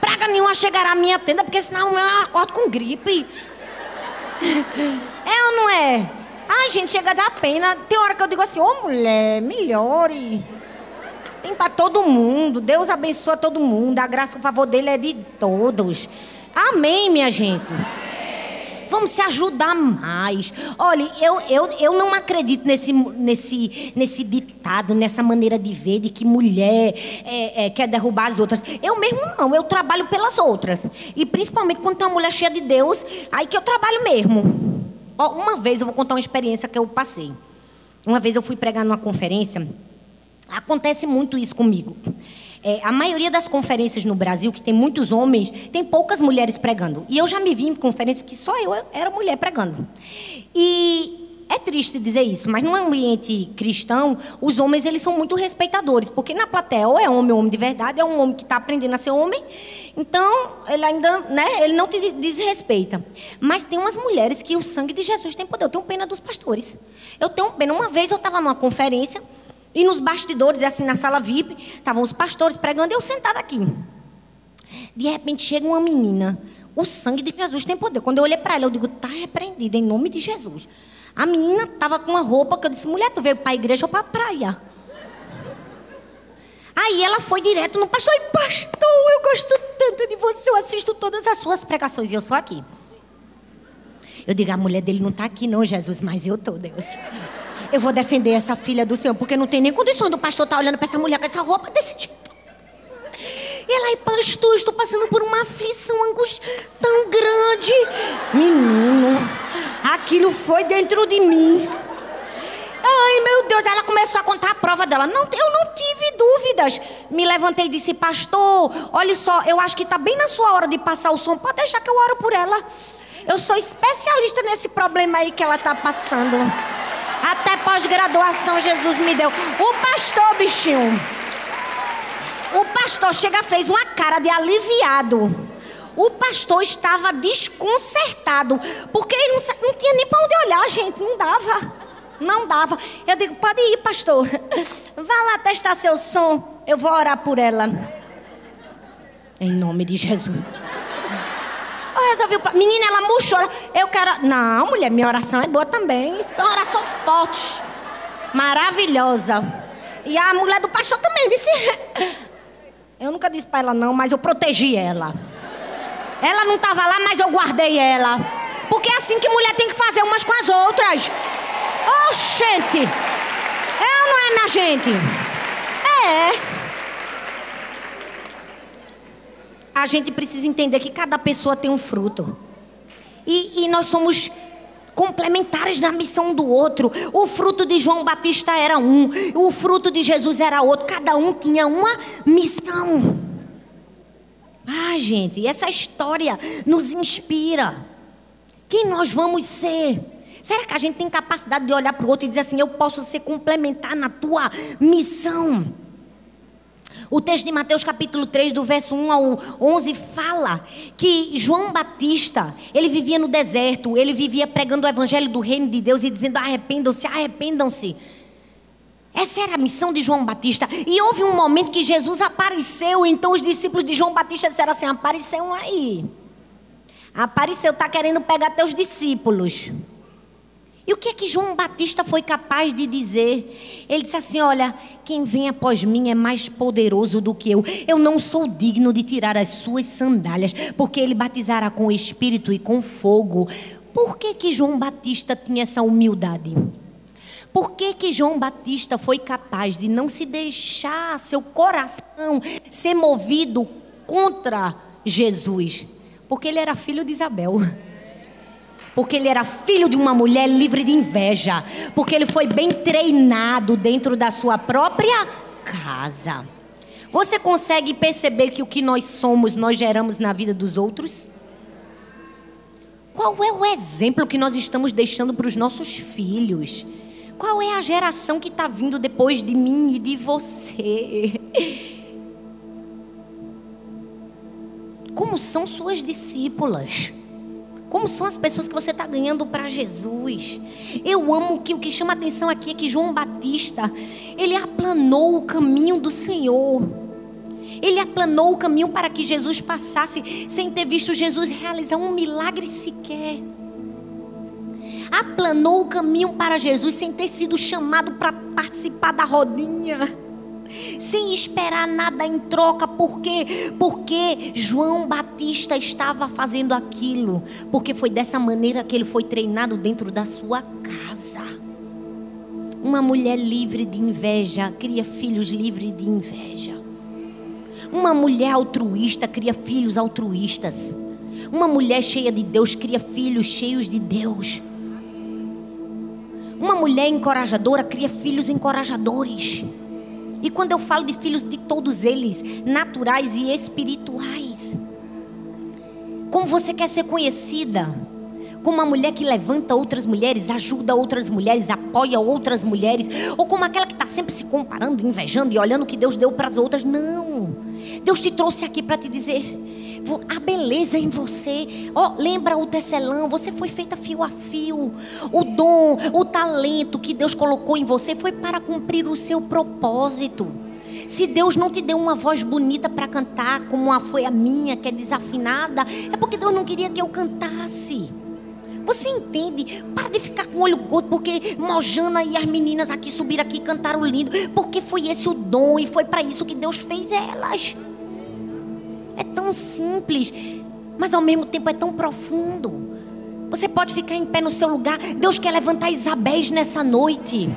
Praga nenhuma chegará à minha tenda, porque senão eu acordo com gripe. É ou não é? Ai, gente, chega a dar pena. Tem hora que eu digo assim, ô oh, mulher, melhore. Tem para todo mundo. Deus abençoa todo mundo. A graça o favor dele é de todos. Amém, minha gente. Vamos se ajudar mais. Olha, eu, eu, eu não acredito nesse, nesse, nesse ditado, nessa maneira de ver, de que mulher é, é, quer derrubar as outras. Eu mesmo não, eu trabalho pelas outras. E principalmente quando tem uma mulher cheia de Deus, aí que eu trabalho mesmo. Ó, uma vez eu vou contar uma experiência que eu passei. Uma vez eu fui pregar numa conferência. Acontece muito isso comigo. É, a maioria das conferências no Brasil, que tem muitos homens, tem poucas mulheres pregando. E eu já me vi em conferências que só eu era mulher pregando. E é triste dizer isso, mas no ambiente cristão, os homens eles são muito respeitadores, porque na plateia ou é homem ou homem de verdade, é um homem que está aprendendo a ser homem, então ele ainda, né, ele não te desrespeita. Mas tem umas mulheres que o sangue de Jesus tem poder. Eu tenho pena dos pastores. Eu tenho pena. Uma vez eu estava numa conferência e nos bastidores, assim, na sala VIP, estavam os pastores pregando eu sentada aqui. De repente chega uma menina. O sangue de Jesus tem poder. Quando eu olhei para ela, eu digo, está repreendida em nome de Jesus. A menina estava com uma roupa que eu disse, mulher, tu veio para a igreja ou para a praia? Aí ela foi direto no pastor e, pastor, eu gosto tanto de você, eu assisto todas as suas pregações e eu sou aqui. Eu digo, a mulher dele não está aqui não, Jesus, mas eu estou, Deus. Eu vou defender essa filha do Senhor, porque não tem nem condições do pastor estar tá olhando para essa mulher com essa roupa desse tipo. E ela, pastor, estou passando por uma aflição, angústia tão grande. Menino, aquilo foi dentro de mim. Ai, meu Deus, ela começou a contar a prova dela. Não, eu não tive dúvidas. Me levantei e disse, pastor, olha só, eu acho que está bem na sua hora de passar o som. Pode deixar que eu oro por ela. Eu sou especialista nesse problema aí que ela está passando. Até pós-graduação Jesus me deu. O pastor, bichinho. O pastor chega, fez uma cara de aliviado. O pastor estava desconcertado. Porque ele não, não tinha nem para onde olhar, gente. Não dava. Não dava. Eu digo, pode ir, pastor. Vá lá testar seu som. Eu vou orar por ela. Em nome de Jesus. Eu resolvi. Menina, ela murchou. Eu quero. Não, mulher, minha oração é boa também. É uma oração forte. Maravilhosa. E a mulher do pastor também, vice. Eu nunca disse para ela não, mas eu protegi ela. Ela não estava lá, mas eu guardei ela. Porque é assim que mulher tem que fazer umas com as outras. Oh, gente. Ou não é, minha gente? É. a gente precisa entender que cada pessoa tem um fruto. E, e nós somos complementares na missão do outro. O fruto de João Batista era um, o fruto de Jesus era outro. Cada um tinha uma missão. Ah, gente, essa história nos inspira. Quem nós vamos ser? Será que a gente tem capacidade de olhar para o outro e dizer assim: eu posso ser complementar na tua missão? O texto de Mateus capítulo 3, do verso 1 ao 11, fala que João Batista, ele vivia no deserto, ele vivia pregando o evangelho do reino de Deus e dizendo: arrependam-se, arrependam-se. Essa era a missão de João Batista. E houve um momento que Jesus apareceu, então os discípulos de João Batista disseram assim: apareceu aí. Apareceu, está querendo pegar teus discípulos. E o que é que João Batista foi capaz de dizer? Ele disse assim: Olha, quem vem após mim é mais poderoso do que eu. Eu não sou digno de tirar as suas sandálias, porque ele batizará com o Espírito e com fogo. Por que, que João Batista tinha essa humildade? Por que, que João Batista foi capaz de não se deixar seu coração ser movido contra Jesus? Porque ele era filho de Isabel. Porque ele era filho de uma mulher livre de inveja. Porque ele foi bem treinado dentro da sua própria casa. Você consegue perceber que o que nós somos, nós geramos na vida dos outros? Qual é o exemplo que nós estamos deixando para os nossos filhos? Qual é a geração que está vindo depois de mim e de você? Como são suas discípulas? Como são as pessoas que você está ganhando para Jesus? Eu amo que o que chama atenção aqui é que João Batista, ele aplanou o caminho do Senhor. Ele aplanou o caminho para que Jesus passasse sem ter visto Jesus realizar um milagre sequer aplanou o caminho para Jesus sem ter sido chamado para participar da rodinha. Sem esperar nada em troca, por quê? Porque João Batista estava fazendo aquilo, porque foi dessa maneira que ele foi treinado dentro da sua casa. Uma mulher livre de inveja cria filhos livres de inveja. Uma mulher altruísta cria filhos altruístas. Uma mulher cheia de Deus cria filhos cheios de Deus. Uma mulher encorajadora cria filhos encorajadores. E quando eu falo de filhos de todos eles, naturais e espirituais. Como você quer ser conhecida? Como uma mulher que levanta outras mulheres, ajuda outras mulheres, apoia outras mulheres, ou como aquela que está sempre se comparando, invejando e olhando o que Deus deu para as outras. Não. Deus te trouxe aqui para te dizer: a beleza em você. Oh, lembra o tecelão, você foi feita fio a fio. O dom, o talento que Deus colocou em você foi para cumprir o seu propósito. Se Deus não te deu uma voz bonita para cantar, como foi a minha, que é desafinada, é porque Deus não queria que eu cantasse. Você entende? Para de ficar com o olho gordo, porque Mojana e as meninas aqui subiram aqui e cantaram lindo, porque foi esse o dom e foi para isso que Deus fez elas. É tão simples, mas ao mesmo tempo é tão profundo. Você pode ficar em pé no seu lugar. Deus quer levantar Isabéis nessa noite.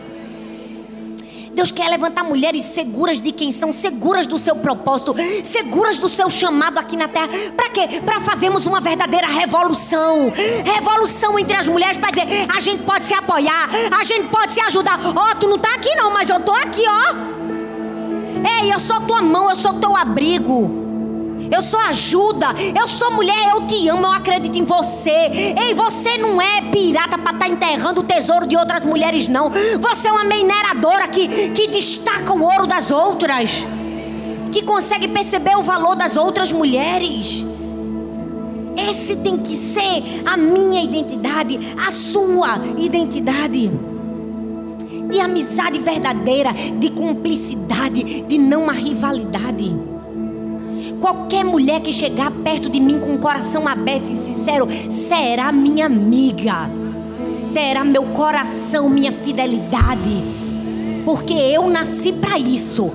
Deus quer levantar mulheres seguras de quem são, seguras do seu propósito, seguras do seu chamado aqui na terra. Para quê? Para fazermos uma verdadeira revolução. Revolução entre as mulheres para dizer: a gente pode se apoiar, a gente pode se ajudar. Ó, oh, tu não está aqui não, mas eu tô aqui, ó. Ei, eu sou tua mão, eu sou teu abrigo eu sou ajuda, eu sou mulher, eu te amo, eu acredito em você. Ei, você não é pirata para estar tá enterrando o tesouro de outras mulheres, não. Você é uma mineradora que, que destaca o ouro das outras, que consegue perceber o valor das outras mulheres. Esse tem que ser a minha identidade, a sua identidade. De amizade verdadeira, de cumplicidade, de não a rivalidade. Qualquer mulher que chegar perto de mim com o coração aberto e sincero será minha amiga. Terá meu coração, minha fidelidade. Porque eu nasci para isso.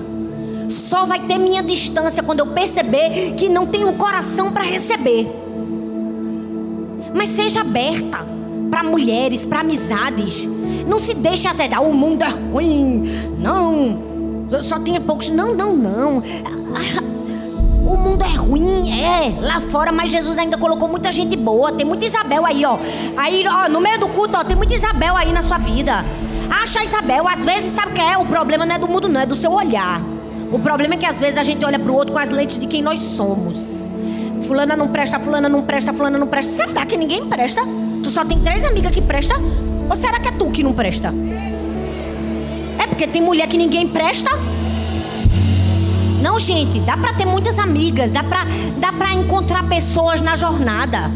Só vai ter minha distância quando eu perceber que não tenho coração para receber. Mas seja aberta para mulheres, para amizades. Não se deixe azedar. O mundo é ruim. Não. Só tinha poucos. Não, não, não. O mundo é ruim, é, lá fora, mas Jesus ainda colocou muita gente boa. Tem muita Isabel aí, ó. Aí, ó, no meio do culto, ó, tem muita Isabel aí na sua vida. Acha Isabel, às vezes, sabe o que é? O problema não é do mundo, não, é do seu olhar. O problema é que às vezes a gente olha para o outro com as lentes de quem nós somos. Fulana não presta, fulana não presta, fulana não presta. Será que ninguém presta? Tu só tem três amigas que presta? Ou será que é tu que não presta? É porque tem mulher que ninguém presta? Não, gente, dá para ter muitas amigas, dá para dá para encontrar pessoas na jornada.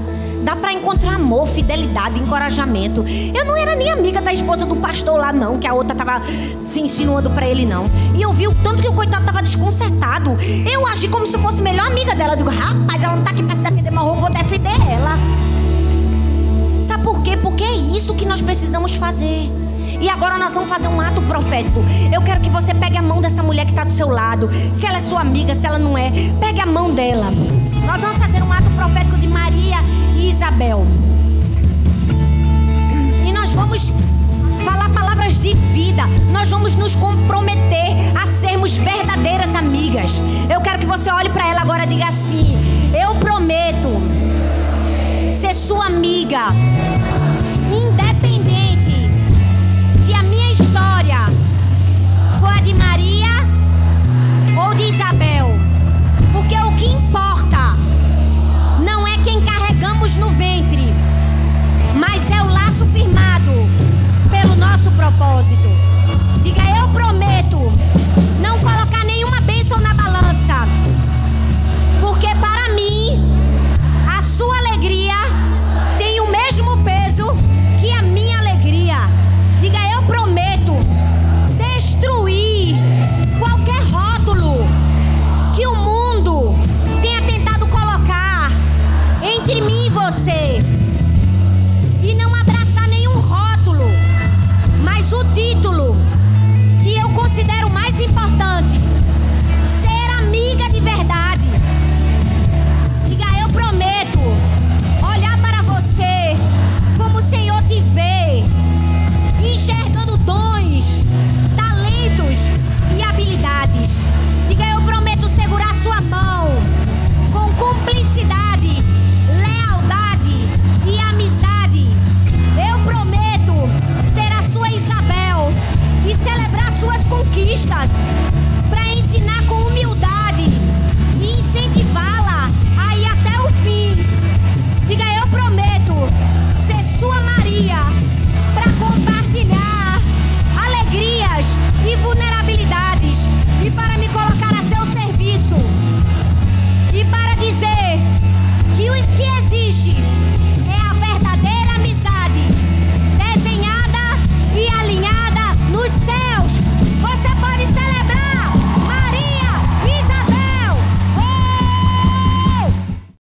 Dá para encontrar amor, fidelidade, encorajamento. Eu não era nem amiga da esposa do pastor lá, não, que a outra tava se insinuando para ele, não. E eu vi o tanto que o coitado tava desconcertado. Eu agi como se fosse melhor amiga dela. Eu digo, rapaz, ela não tá aqui pra se defender, mas eu vou defender ela. Sabe por quê? Porque é isso que nós precisamos fazer. E agora nós vamos fazer um ato profético. Eu quero que você pegue a mão dessa mulher que está do seu lado. Se ela é sua amiga, se ela não é, pegue a mão dela. Nós vamos fazer um ato profético de Maria e Isabel. E nós vamos falar palavras de vida. Nós vamos nos comprometer a sermos verdadeiras amigas. Eu quero que você olhe para ela agora e diga assim: Eu prometo ser sua amiga, a de nicht das.